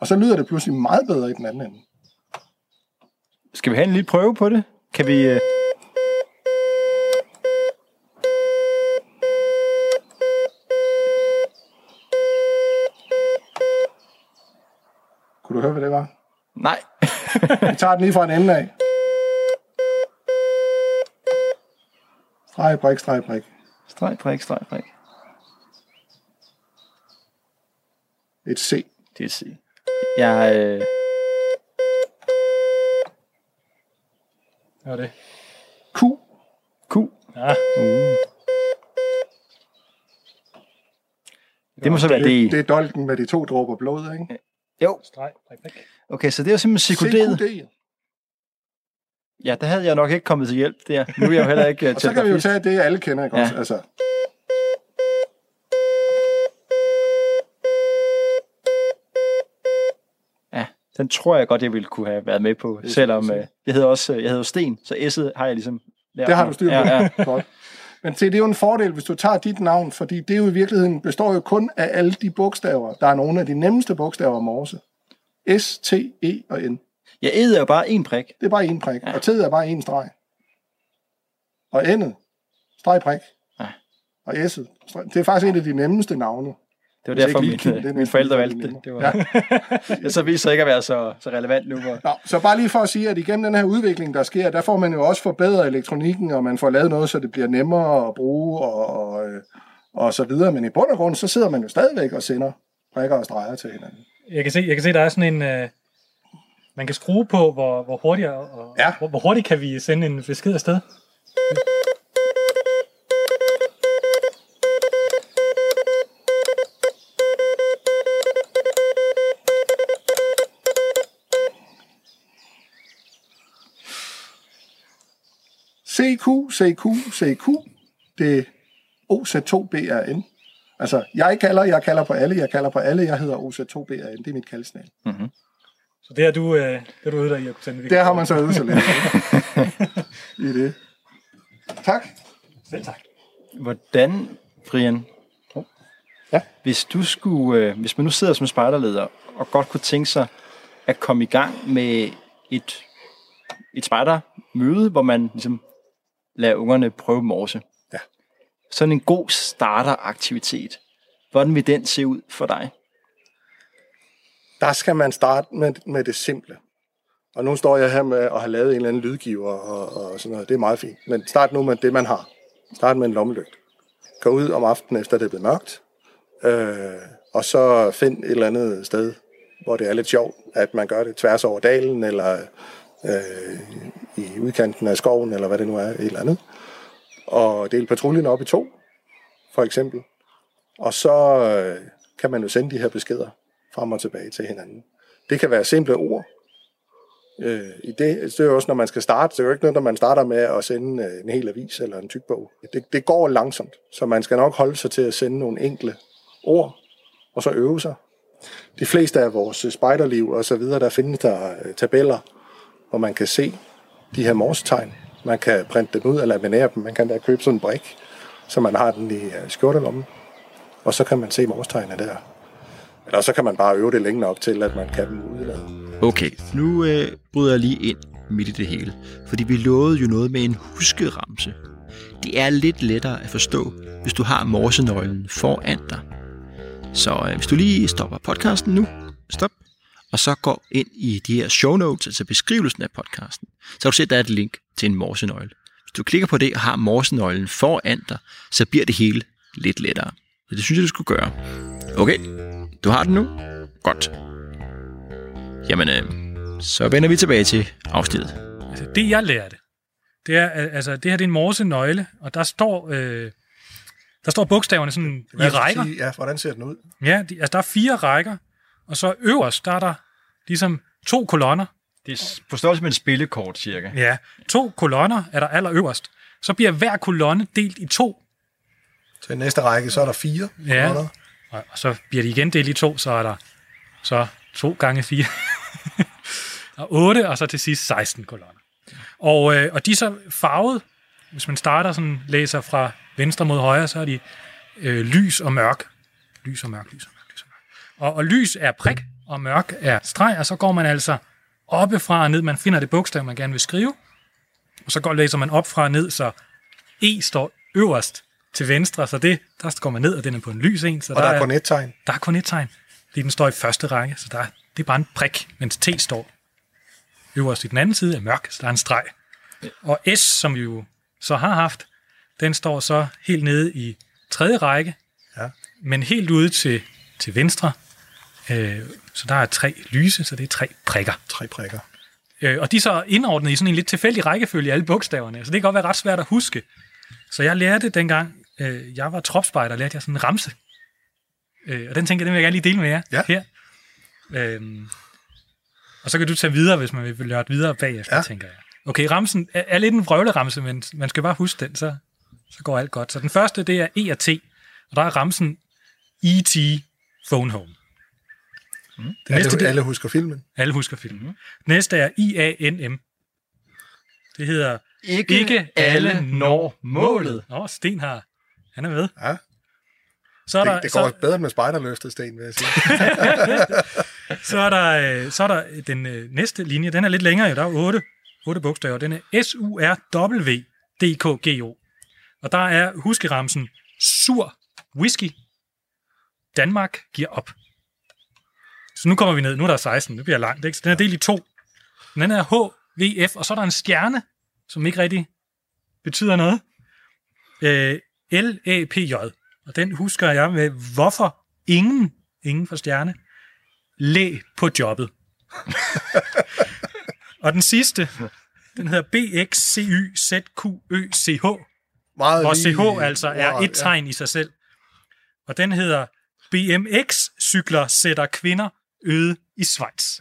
Og så lyder det pludselig meget bedre i den anden ende. Skal vi have en lille prøve på det? Kan vi... Øh... høre, hvad det var? Nej. Vi tager den lige fra en ende af. Streg, brik, streg, brik. streg, prik, streg, prik. Et C. Det er C. Jeg, øh... Hvad er det? Q. Q. Ja, Uh. Det må så være Det, det. det er dolken med de to dråber blod, ikke? Jo. streg, prik, prik. Okay, så det er simpelthen sekunderet. CQD. Ja, der havde jeg nok ikke kommet til hjælp der. Nu er jeg jo heller ikke uh, Og så kan vi jo tage det, alle kender, ikke Ja. også? Altså, Ja, den tror jeg godt, jeg ville kunne have været med på. Det Selvom øh, jeg hedder også øh, jeg hedder Sten, så S'et har jeg ligesom lært det har du styr på. Ja, ja. Godt. Men se, det er jo en fordel, hvis du tager dit navn, fordi det er jo i virkeligheden består jo kun af alle de bogstaver. Der er nogle af de nemmeste bogstaver af morse. S, T, E og N. Jeg æder jo bare en prik. Det er bare én prik, ja. og T'et er bare én streg. Og N'et, streg prik. Ja. Og S'et, streg. det er faktisk et af de nemmeste navne. Det var derfor, mine, det er mine forældre valgte det. det var, ja. så viser ikke at være så, så relevant nu. Hvor... Nå, så bare lige for at sige, at igennem den her udvikling, der sker, der får man jo også forbedret elektronikken, og man får lavet noget, så det bliver nemmere at bruge og, og, øh, og så videre. Men i bund og grund, så sidder man jo stadigvæk og sender prikker og streger til hinanden. Jeg kan se, jeg kan se der er sådan en... Øh, man kan skrue på, hvor, hvor, hurtigt, og, Ja. hvor, hvor hurtigt kan vi sende en besked afsted. CQ, CQ, CQ, det er OZ2BRN. Altså, jeg kalder, jeg kalder på alle, jeg kalder på alle, jeg hedder OZ2BRN, det er mit kaldesignal. Så det er du, øh, det er du ude der i at kunne sende Der har man så øvet sig lidt i det. Tak. Selv tak. Hvordan, Brian, Ja. hvis, du skulle, øh, hvis man nu sidder som spejderleder og godt kunne tænke sig at komme i gang med et, et spejdermøde, hvor man ligesom lader ungerne prøve morse. Ja. Sådan en god starteraktivitet. Hvordan vil den se ud for dig? Der skal man starte med, med det simple. Og nu står jeg her med at have lavet en eller anden lydgiver og, og sådan noget. Det er meget fint. Men start nu med det, man har. Start med en lommelygt. Gå ud om aftenen, efter det er blevet mørkt. Øh, og så find et eller andet sted, hvor det er lidt sjovt, at man gør det tværs over dalen, eller øh, i udkanten af skoven, eller hvad det nu er, et eller andet. Og dele patruljen op i to, for eksempel. Og så øh, kan man jo sende de her beskeder frem og tilbage til hinanden. Det kan være simple ord, øh, i det. Det er jo også, når man skal starte. Det er jo ikke noget, når man starter med at sende øh, en hel avis eller en tyk bog. Det, det går langsomt, så man skal nok holde sig til at sende nogle enkle ord, og så øve sig. De fleste af vores spejderliv og så videre, der findes der øh, tabeller, hvor man kan se de her morstegn. Man kan printe dem ud og laminere dem. Man kan da købe sådan en brik, så man har den i øh, skjortelommen. Og så kan man se morstegnene der. Eller så kan man bare øve det længe nok til, at man kan dem udenad. Okay, nu øh, bryder jeg lige ind midt i det hele. Fordi vi lovede jo noget med en huskeramse. Det er lidt lettere at forstå, hvis du har morsenøglen foran dig. Så øh, hvis du lige stopper podcasten nu, stop, og så går ind i de her show notes, altså beskrivelsen af podcasten, så kan du se, at der er et link til en morsenøgle. Hvis du klikker på det og har morsenøglen foran dig, så bliver det hele lidt lettere. Så det synes jeg, du skulle gøre. Okay, du har den nu? Godt. Jamen, øh, så vender vi tilbage til afsnittet. Altså, det jeg lærte, det er, altså, det her det er en morsenøgle, og der står, øh, der står bogstaverne sådan i rækker. Sige, ja, hvordan ser den ud? Ja, de, altså der er fire rækker, og så øverst, der er der ligesom to kolonner. Det er på størrelse med en spillekort, cirka. Ja, to kolonner er der allerøverst. Så bliver hver kolonne delt i to. Til næste række, så er der fire. Ja. kolonner. Og, og så bliver de igen delt i to, så er der så to gange fire. og otte, og så til sidst 16 kolonner. Og, øh, og de er så farvet, hvis man starter sådan, læser fra venstre mod højre, så er de øh, lys og mørk. Lys og mørk, lys og mørk, lys og mørk. Og, og lys er prik, og mørk er streg, og så går man altså oppefra og ned. Man finder det bogstav, man gerne vil skrive, og så går, læser man op fra og ned, så E står øverst til venstre, så det, der går man ned, og den er på en lys en. Så Og der er kun et tegn. der er kun et tegn, fordi den står i første række, så der, er- det er bare en prik, mens T står øverst i den anden side er mørk, så der er en streg. Og S, som vi jo så har haft, den står så helt nede i tredje række, Ja. men helt ude til, til venstre. Øh, så der er tre lyse, så det er tre prikker. Tre prikker. Øh, og de er så indordnet i sådan en lidt tilfældig rækkefølge, alle bogstaverne, så det kan godt være ret svært at huske. Så jeg lærte dengang, øh, jeg var tropspejder, lærte jeg sådan en ramse. Øh, og den tænker jeg, den vil jeg gerne lige dele med jer Ja. her. Øhm, og så kan du tage videre, hvis man vil lære videre bagefter. Ja. tænker jeg. Okay, ramsen er, er lidt en vrøvleramse, men man skal bare huske den, så, så går alt godt. Så den første, det er E og T, og der er ramsen E.T. Phone Home. Det næste, Alle, det, alle husker filmen. alle husker filmen. Mm-hmm. Næste er IANM. Det hedder Ikke, Ikke alle når målet. Nå, Sten har. Han er med. Ja. Så er der, Det, det går så, bedre med spejderløftet, Sten, vil jeg sige. så er der, øh, så er der den øh, næste linje. Den er lidt længere, jo. Der er otte, otte bogstaver. Den er S-U-R-W-D-K-G-O. Og der er huskeramsen sur whisky. Danmark giver op. Så nu kommer vi ned. Nu er der 16. Det bliver langt, ikke? Så den er delt i to. Den anden er HVF, og så er der en stjerne, som ikke rigtig betyder noget. Øh, L-A-P-J. Og den husker jeg med, hvorfor ingen, ingen for stjerne, læ på jobbet. og den sidste, den hedder BXCYZQØCH, Meget hvor lige- CH altså er Wow, et tegn i sig selv. Og den hedder BMX-cykler sætter kvinder øde i Schweiz.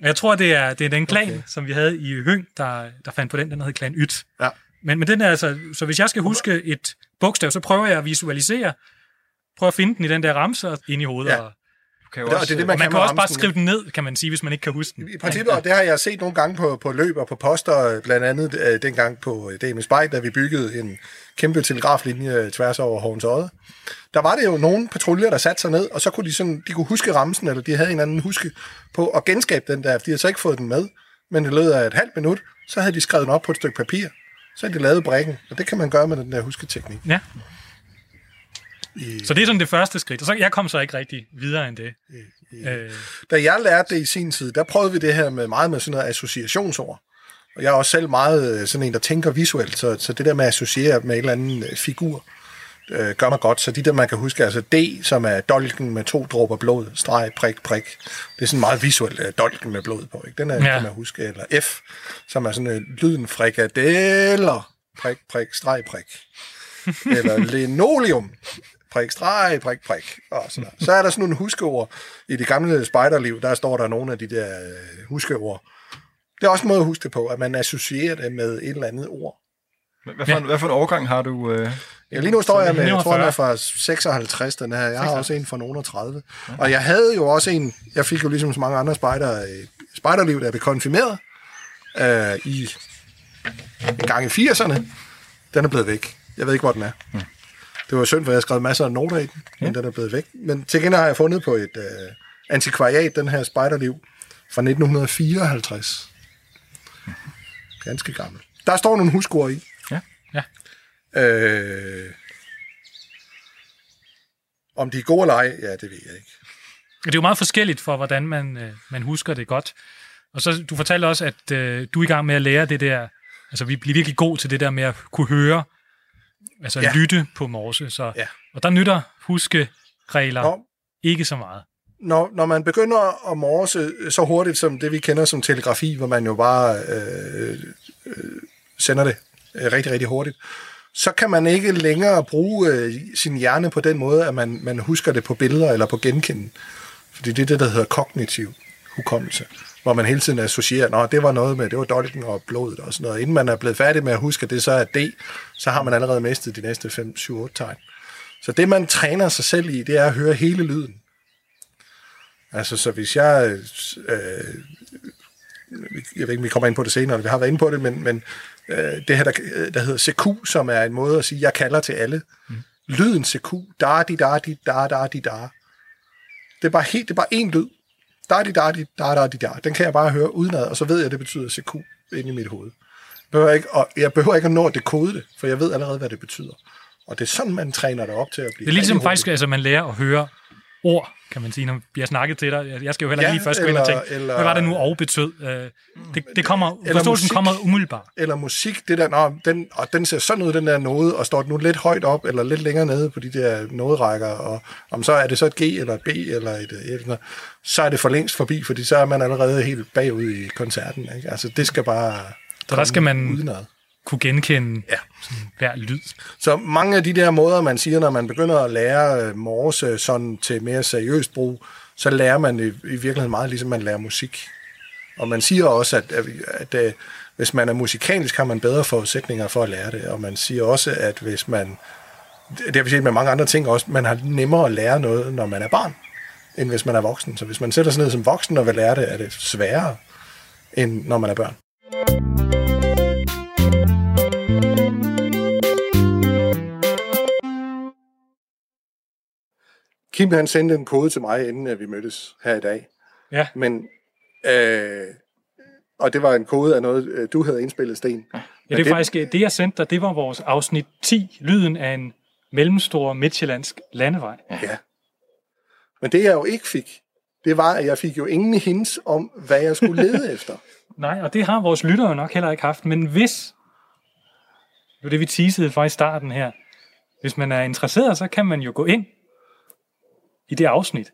Og jeg tror, det er, det er den klan, okay. som vi havde i Høng, der, der fandt på den. Den hed klan Yt. Ja. Men, men den er altså, så hvis jeg skal huske et bogstav, så prøver jeg at visualisere, prøver at finde den i den der ramse ind i hovedet. Ja. Og, kan jo det- og også, det det, og man kan kan også bare skrive den ned, kan man sige, hvis man ikke kan huske den. I princippet, og det har jeg set nogle gange på, på løb og på poster, blandt andet øh, dengang på øh, DM Spejl, da vi byggede en kæmpe telegraflinje tværs over Horns Odde. Der var det jo nogle patruljer, der satte sig ned, og så kunne de, sådan, de kunne huske ramsen, eller de havde en anden huske på at genskabe den der. De havde så ikke fået den med, men i løbet af et halvt minut, så havde de skrevet den op på et stykke papir. Så havde de lavet brikken, og det kan man gøre med den der husketeknik. Ja. I, Så det er sådan det første skridt. Og så jeg kom så ikke rigtig videre end det. Øh, Da jeg lærte det i sin tid, der prøvede vi det her med meget med sådan noget associationsord. Og jeg er også selv meget øh, sådan en, der tænker visuelt, så, så det der med at associere med en eller anden øh, figur, øh, gør mig godt. Så de der, man kan huske, altså D, som er dolken med to dråber blod, streg, prik, prik. Det er sådan meget visuelt, øh, dolken med blod på, ikke? Den er, ja. kan man huske. Eller F, som er sådan øh, lyden frikadeller, prik, prik, streg, prik. Eller linoleum, prik, streg, prik, prik. Og sådan. Så er der sådan nogle huskeord. I det gamle spejderliv, der står der nogle af de der øh, huskeord. Det er også en måde at huske det på, at man associerer det med et eller andet ord. Hvad for, ja. en, hvad for en årgang har du? Øh? Ja, lige nu står jeg med, jeg tror, 49. er fra 56, den her. Jeg har også en fra nogen 30. Og jeg havde jo også en, jeg fik jo ligesom så mange andre spejder, øh, spejderliv, jeg blev konfirmeret øh, i en gang i 80'erne. Den er blevet væk. Jeg ved ikke, hvor den er. Det var synd, for jeg har skrevet masser af noter i den, men den er blevet væk. Men til gengæld har jeg fundet på et øh, antikvariat, den her spejderliv, fra 1954. Ganske gammel. Der står nogle husord i. Ja. Ja. Øh, om de er gode eller ej, ja, det ved jeg ikke. Det er jo meget forskelligt for, hvordan man, øh, man husker det godt. Og så, du fortalte også, at øh, du er i gang med at lære det der, altså vi bliver virkelig god til det der med at kunne høre, altså Ja. lytte på morse. Så, Ja. Og der nytter huskeregler Nå, ikke så meget. når, når man begynder at morse så hurtigt som det, vi kender som telegrafi, hvor man jo bare øh, øh, sender det øh, rigtig, rigtig hurtigt, så kan man ikke længere bruge øh, sin hjerne på den måde, at man, man husker det på billeder eller på genkenden. Fordi det er det, der hedder kognitiv hukommelse, hvor man hele tiden associerer, at det var noget med, det var dolken og blodet og sådan noget. Inden man er blevet færdig med at huske, at det så er D, så har man allerede mistet de næste 5, 7, 8 tegn. Så det, man træner sig selv i, det er at høre hele lyden. Altså, så hvis jeg... Øh, jeg ved ikke, om vi kommer ind på det senere, vi har været inde på det, men, men øh, det her, der, der hedder CQ, som er en måde at sige, jeg kalder til alle. Mm. Lyden CQ, da di da di da da di da. Det er bare helt, det er bare én lyd. Da di da di da da di da. Den kan jeg bare høre udenad, og så ved jeg, at det betyder CQ inde i mit hoved. Jeg behøver ikke, og jeg behøver ikke at nå at dekode det, for jeg ved allerede, hvad det betyder. Og det er sådan, man træner det op til at blive Det er ligesom faktisk, altså man lærer at høre ord, kan man sige, når vi har snakket til dig. Jeg skal jo heller Ja, ikke lige først gå ind og tænke, eller- hvad var det nu og betød? Øh, Det, det kommer, Eller forståelsen musik. kommer umiddelbart. eller musik, det der, nå, den, og den ser sådan ud, den der node, og står den nu lidt højt op, eller lidt længere nede på de der noderækker, og om så er det så et G, eller et B, eller et, eller så er det for længst forbi, fordi så er man allerede helt bagud i koncerten. Ikke? Altså, det skal bare Så der skal man udenad. Kunne genkende Ja. sådan hver lyd. Så mange af de der måder, man siger, når man begynder at lære øh, morse sådan til mere seriøst brug, så lærer man i, i virkeligheden meget, ligesom man lærer musik. Og man siger også, at, at, at, at hvis man er musikalsk, har man bedre forudsætninger for at lære det. Og man siger også, at hvis man, det har vi set med mange andre ting også, man har nemmere at lære noget, når man er barn, end hvis man er voksen. Så hvis man sætter sig ned som voksen og vil lære det, er det sværere, end når man er børn. Kim han sendte en kode til mig, inden at vi mødtes her i dag. Ja. Men, øh, og det var en kode af noget, øh, du havde indspillet, Sten. Ja, det er faktisk øh, det, jeg sendte dig. Det var vores afsnit 10, lyden af en mellemstor midtjyllandsk landevej. Ja. Men det, jeg jo ikke fik, det var, at jeg fik jo ingen hints om, hvad jeg skulle lede efter. Nej, og det har vores lyttere nok heller ikke haft. Men hvis, det var det, vi teasede fra i starten her, hvis man er interesseret, så kan man jo gå ind i det afsnit.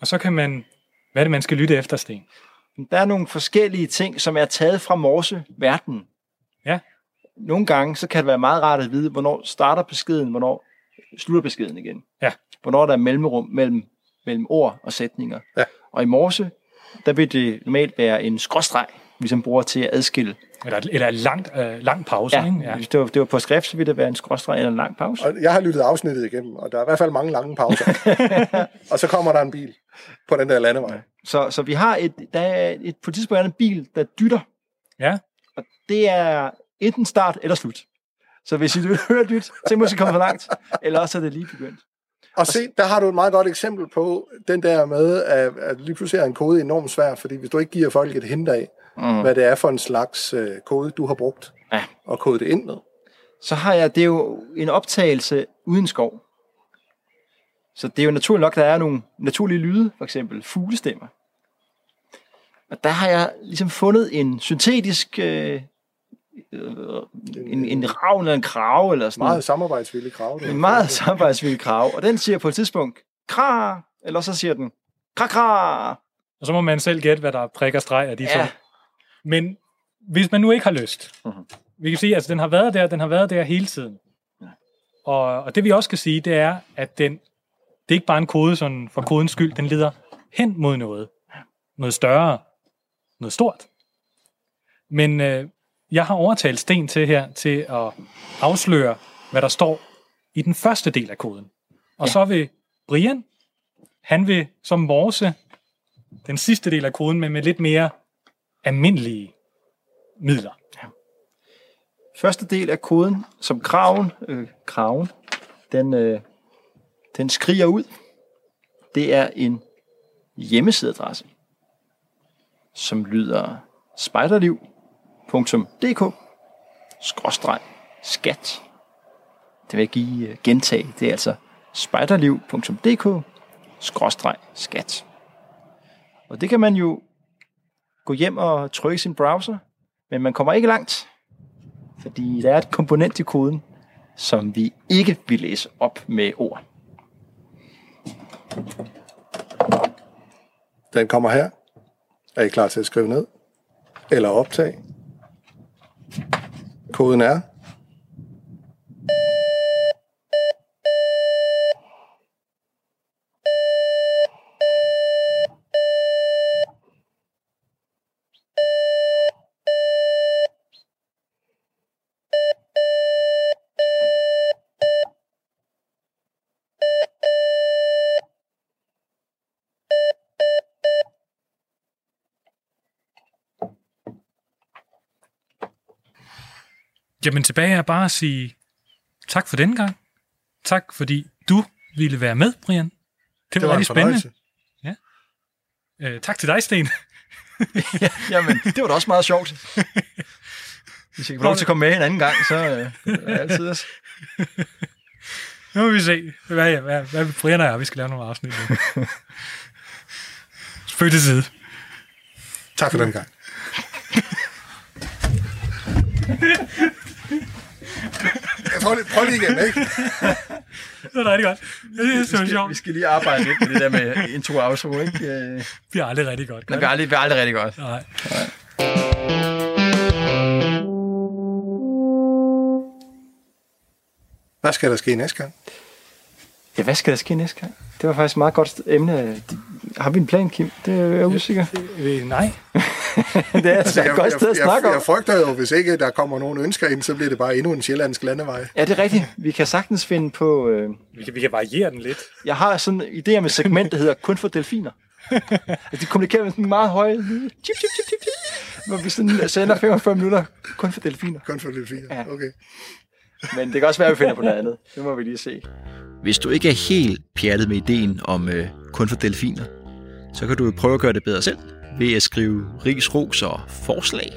Og så kan man, hvad er det, man skal lytte efter, Sten? Der er nogle forskellige ting, som er taget fra morse-verdenen. Ja. Nogle gange, så kan det være meget rart at vide, hvornår starter beskeden, hvornår slutter beskeden igen. Ja. Hvornår der er mellemrum mellem, mellem ord og sætninger. Ja. Og i morse, der vil det normalt være en skråstreg, vi som bruger til at adskille. Eller, eller langt, øh, lang pause, Ja, ikke? ja. Hvis det var, det var på skrift, så ville det være en skråstreg eller en lang pause. Og jeg har lyttet afsnittet igennem, og der er i hvert fald mange lange pauser. og så kommer der en bil på den der landevej. Så, så vi har et, der er et, på et tidspunkt er der en bil, der dytter. Ja. Og det er enten start eller slut. Så hvis I vil høre dyt, så I måske kommet for langt, eller også er det lige begyndt. Og se, der har du et meget godt eksempel på den der med, at, at lige pludselig er en kode enormt svær, fordi hvis du ikke giver folk et hint af, mm. hvad det er for en slags øh, kode, du har brugt, Ja. og kode det ind med. Så har jeg, det er jo en optagelse uden skov. Så det er jo naturligt nok, der er nogle naturlige lyde, for eksempel fuglestemmer. Og der har jeg ligesom fundet en syntetisk, øh, øh, en, en ravn eller en krave, eller sådan Meget samarbejdsvillig krav. En meget samarbejdsvillig krav. Og den siger på et tidspunkt, kra, eller så siger den, kra, kra. Og så må man selv gætte, hvad der er prik og streg af de to. Ja, Men hvis man nu ikke har lyst, Mhm. vi kan sige, at altså, den har været der, den har været der hele tiden. Og, og det vi også kan sige, det er, at den, det er ikke bare en kode sådan for kodens skyld, den leder hen mod noget. Noget større. Noget stort. Men øh, jeg har overtalt Sten til her, til at afsløre, hvad der står i den første del af koden. Og ja. så vil Brian, han vil som morse den sidste del af koden, men med lidt mere almindelige midler. Ja. Første del af koden, som kraven, øh, kraven den, øh, den skriger ud, det er en hjemmesideadresse, som lyder spejderliv.dk skråstreg skat. Det vil jeg give uh, øh, gentag. Det er altså spejderliv.dk skråstreg skat. Og det kan man jo gå hjem og trykke sin browser, men man kommer ikke langt, fordi der er et komponent i koden, som vi ikke vil læse op med ord. Den kommer her. Er I klar til at skrive ned? Eller optage? Koden er Jamen tilbage er bare at sige tak for den gang. Tak fordi du ville være med, Brian. Det, det var, var rigtig spændende. Ja. Øh, tak til dig, Sten. ja, jamen, det var da også meget sjovt. Hvis jeg kan få lov til at komme med en anden gang, så øh, er det altid. Nu må vi se, hvad, hvad, hvad Brian og jeg, vi skal lave nogle afsnit. Spøg til side. Tak for den gang. Prøver, lige- prøv lige igen, ikke? Det var rigtig godt. Det var Vi sjovt. skal lige arbejde lidt med det der med intro og outro, ikke? Det bliver aldrig rigtig godt. Det bliver aldrig, bliver aldrig rigtig godt. Nej. Hvad skal der ske næste gang? Ja, hvad skal der ske næste gang? Det var faktisk et meget godt emne. Har vi en plan, Kim? Det er jeg usikker. Nej. det er altså et godt sted at jeg, snakke jeg, om. jeg frygter jo, hvis ikke der kommer nogen ønsker ind, så bliver det bare endnu en sjællandsk landevej. Ja, det er rigtigt. Vi kan sagtip finde på... Øh, Vi kan, vi kan variere den lidt. jeg har sådan en idé om et segment, der hedder Kun for delfiner. altså, de kommunikerer med sådan en meget høj lyd. Chip, chip, chip, chip, chip. Hvor vi sådan sender 45 minutter kun for delfiner. Kun for delfiner. Ja. Okay. Men det kan også være, at vi finder på noget andet. Det må vi lige se. Hvis du ikke er helt pjattet med ideen om øh, kun for delfiner, så kan du jo prøve at gøre det bedre selv ved at skrive ris, ros og forslag.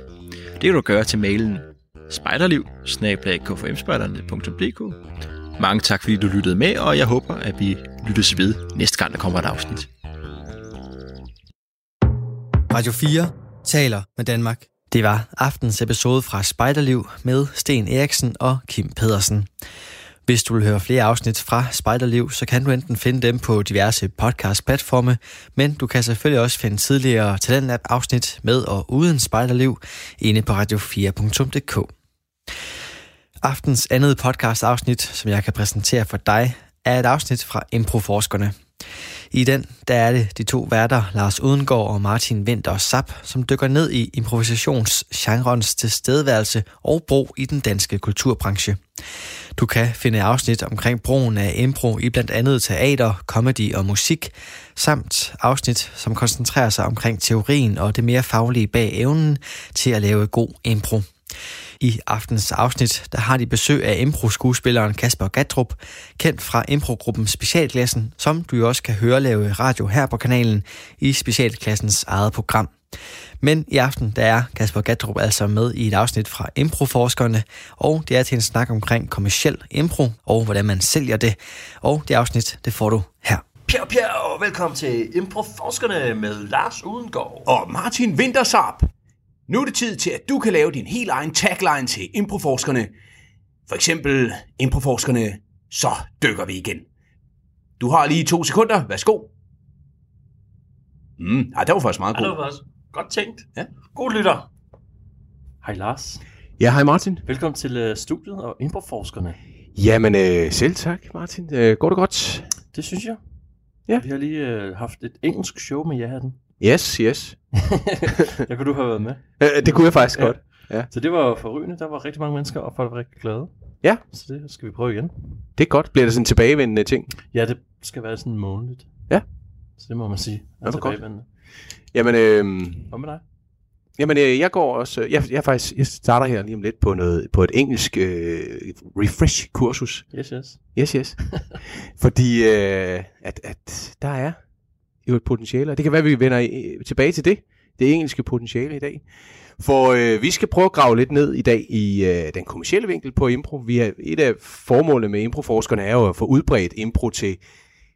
Det kan du gøre til mailen spejderliv Mange tak, fordi du lyttede med, og jeg håber, at vi lyttes ved næste gang, der kommer et afsnit. Radio 4 taler med Danmark. Det var aftens episode fra Spejderliv med Sten Eriksen og Kim Pedersen. Hvis du vil høre flere afsnit fra Spejderliv, så kan du enten finde dem på diverse podcast-platforme, men du kan selvfølgelig også finde tidligere Talentlab-afsnit med og uden Spejderliv inde på radio4.dk. Aftens andet podcast-afsnit, som jeg kan præsentere for dig, er et afsnit fra Improforskerne. I den der er det de to værter, Lars Udengård og Martin Winter Sap, som dykker ned i improvisationsgenrens tilstedeværelse og brug i den danske kulturbranche. Du kan finde afsnit omkring brugen af impro i blandt andet teater, comedy og musik, samt afsnit, som koncentrerer sig omkring teorien og det mere faglige bag evnen til at lave god impro. I aftens afsnit, der har de besøg af impro-skuespilleren Kasper Gatrup, kendt fra improgruppen Specialklassen, som du jo også kan høre lave radio her på kanalen i Specialklassens eget program. Men i aften, der er Kasper Gatrup altså med i et afsnit fra Improforskerne, og det er til en snak omkring kommersiel impro, og hvordan man sælger det. Og det afsnit, det får du her. Pjau, pjau, velkommen til Improforskerne med Lars Udengård. og Martin Wintersarp. Nu er det tid til, at du kan lave din helt egen tagline til improforskerne. For eksempel, improforskerne, så dykker vi igen. Du har lige to sekunder. Værsgo. Mm, ja, det var faktisk meget Ja, det godt. var faktisk godt tænkt. Ja. God lytter. Hej Lars. Ja, hej Martin. Velkommen til uh, studiet og Improforskerne. Jamen, øh, selv tak, Martin. Øh, går det godt? Det synes jeg. Ja. Vi har lige øh, haft et engelsk show med ja-hatten. Yes, yes. Der kunne du have været med. Øh, det kunne jeg faktisk Ja. godt. Ja. Så det var forrygende. Der var rigtig mange mennesker, og folk var rigtig glade. Ja. Så det skal vi prøve igen. Det er godt. Bliver det sådan en tilbagevendende ting? Ja, det skal være sådan månedligt. Ja. Så det må man sige. Hvor godt. tilbagevendende. Jamen, øh, Hvad med dig? jamen øh, jeg går også... Jeg, jeg, faktisk, jeg starter her lige om lidt på, noget, på et engelsk øh, refresh-kursus. Yes, yes. Yes, yes. Fordi øh, at, at der er jo et potentiale, og det kan være, at vi vender øh, tilbage til det, det engelske potentiale i dag. For øh, vi skal prøve at grave lidt ned i dag i øh, den kommercielle vinkel på impro. Vi har, et af formålene med improforskerne er jo at få udbredt impro til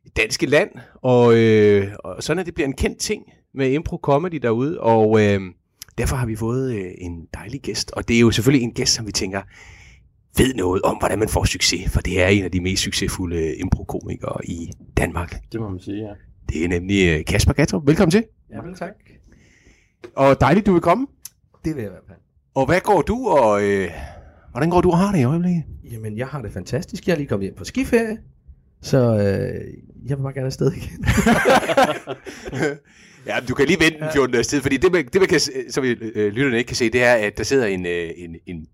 det danske land, og, øh, og sådan at det bliver en kendt ting med impro comedy derude, og øh, derfor har vi fået øh, en dejlig gæst, og det er jo selvfølgelig en gæst, som vi tænker, ved noget om, hvordan man får succes, for det er en af de mest succesfulde øh, improkomikere i Danmark. Det må man sige, ja. Det er nemlig øh, Kasper Gatrup. Velkommen til. Ja, vel tak. Og dejligt, du vil komme. Det vil jeg i hvert fald. Og hvad går du, og øh, hvordan går du og har det i øjeblikket? Jamen, jeg har det fantastisk. Jeg er lige kommet hjem på skiferie, så øh, jeg vil bare gerne afsted igen. Ja, du kan lige vente den 14 dages tid, fordi det, man, det man kan, som vi, øh, lytterne ikke kan se, det er, at der sidder en, øh, en, en, en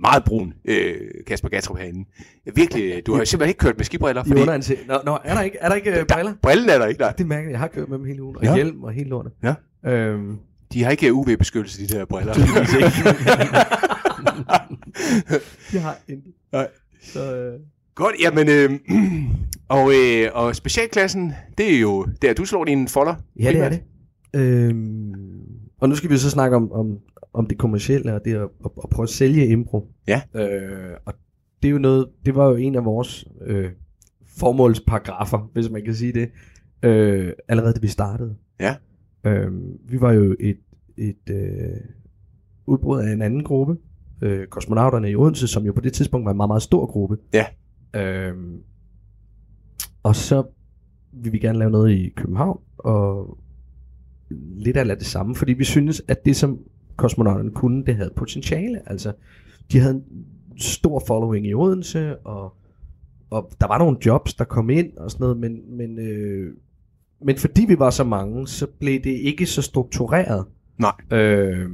meget brun øh, Kasper Gatrup herinde. Virkelig, du har simpelthen ikke kørt med skibriller, fordi underanse. Nå, nå, er der ikke, er der ikke øh, briller? brillen er der ikke, nej. Det mærker jeg. Jeg har kørt med dem hele ugen. Og Ja. hjelm og hele lortet. Ja. Øhm, De har ikke UV-beskyttelse, de der briller. jeg har intet. Nej. Så, øh, Godt, jamen, øh, og, øh, og specialklassen, det er jo der, du slår din folder. ja, det er det. Øhm, og nu skal vi så snakke om, om, om det kommercielle og det at, at, at prøve at sælge impro. Ja. Øh, og det er jo noget, det var jo en af vores øh, formålsparagrafer, hvis man kan sige det, øh, allerede da vi startede. Ja. Øh, vi var jo et, et øh, udbrud af en anden gruppe, øh, kosmonauterne i Odense, som jo på det tidspunkt var en meget, meget stor gruppe. Ja. Øh, og så vil vi gerne lave noget i København, og lidt af det samme, fordi vi synes, at det som kosmonauterne kunne, det havde potentiale. Altså, de havde en stor following i Odense, og, og der var nogle jobs, der kom ind og sådan noget, men, men, øh, men fordi vi var så mange, så blev det ikke så struktureret. Nej. Øh,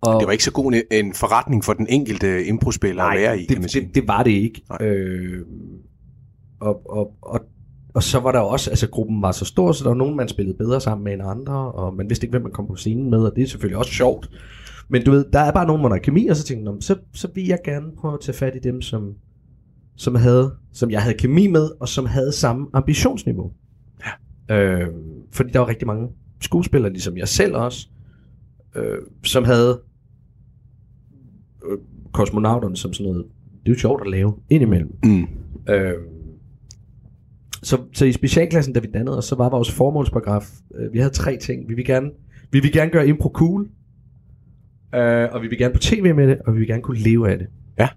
og Det var ikke så god en, en forretning for den enkelte improspiller at være i, kan man det, sige. det, det var det ikke. Nej. Øh, og, og, og, og så var der også, altså gruppen var så stor, så der var nogen, man spillede bedre sammen med end andre, og man vidste ikke, hvem man kom på scenen med, og det er selvfølgelig også sjovt. Men du ved, der er bare nogen, man har kemi, og så tænkte jeg, "Nå, så, så vil jeg gerne prøve at tage fat i dem, som, som, havde, som jeg havde kemi med, og som havde samme ambitionsniveau. Ja. Øh, fordi der var rigtig mange skuespillere, ligesom jeg selv også, øh, som havde øh, kosmonauterne som sådan noget, det er jo sjovt at lave indimellem. Mm. Øh, så, så i specialklassen, da vi dannede os, så var vores formålsparagraf, øh, vi havde tre ting. Vi vil gerne, vi vil gerne gøre impro cool, øh, og vi vil gerne på tv med det, og vi vil gerne kunne leve af det. Ja.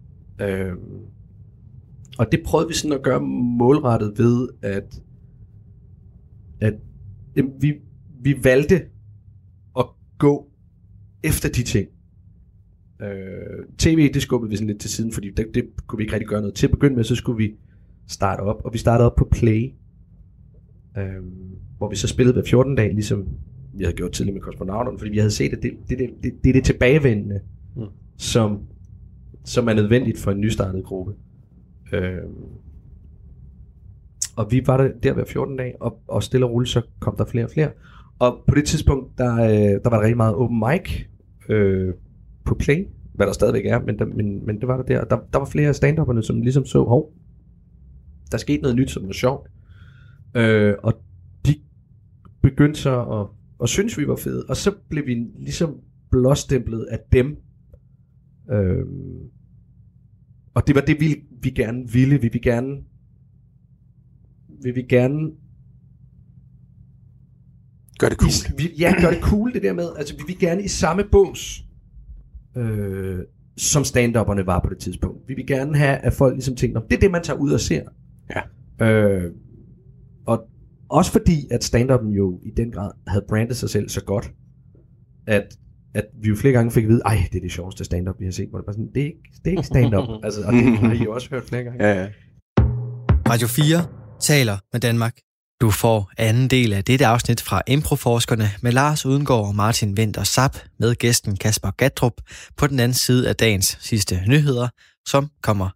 Øh, og det prøvede vi sådan at gøre målrettet ved, at, at øh, vi, vi valgte at gå efter de ting. Øh, TV, det skubbede vi sådan lidt til siden, fordi det, det kunne vi ikke rigtig gøre noget til. At begynde med, så skulle vi starte op, og vi startede op på Play, øh, hvor vi så spillede hver 14 dage, ligesom vi havde gjort tidligere med kosmonauterne, fordi vi havde set, at det, det, det, det, det er det tilbagevendende, Mm. som, som er nødvendigt for en nystartet gruppe. Øh, og vi var der, der hver 14 dage, og, og stille og roligt, så kom der flere og flere. Og på det tidspunkt, der, øh, der var der rigtig meget open mic øh, på Play, hvad der stadigvæk er, men, der, men, men det var der der. Og der, der var flere af stand som ligesom så, hov, der skete noget nyt, som var sjovt. Øh, og de begyndte så at, at synes, vi var fede. Og så blev vi ligesom blåstemplet af dem. Øh, og det var det, vi, vi gerne ville. Vi ville gerne vi vil gerne Gør det cool. vi, ja, gør det cool det der med, altså vi vil gerne i samme bås, øh, som stand var på det tidspunkt. Vi vil gerne have, at folk ligesom tænker, "Nå, det er det, man tager ud og ser. Ja. Øh, og også fordi, at stand jo i den grad havde brandet sig selv så godt, at at vi jo flere gange fik at vide, ej, det er det sjoveste stand-up, vi har set. Hvor det, bare sådan, det, er ikke, det er ikke stand-up. altså, og det har I jo også hørt flere gange. Ja, ja. Radio 4 taler med Danmark. Du får anden del af dette afsnit fra Improforskerne med Lars Udengård og Martin Winter Sap med gæsten Kasper Gatrup på den anden side af dagens sidste nyheder, som kommer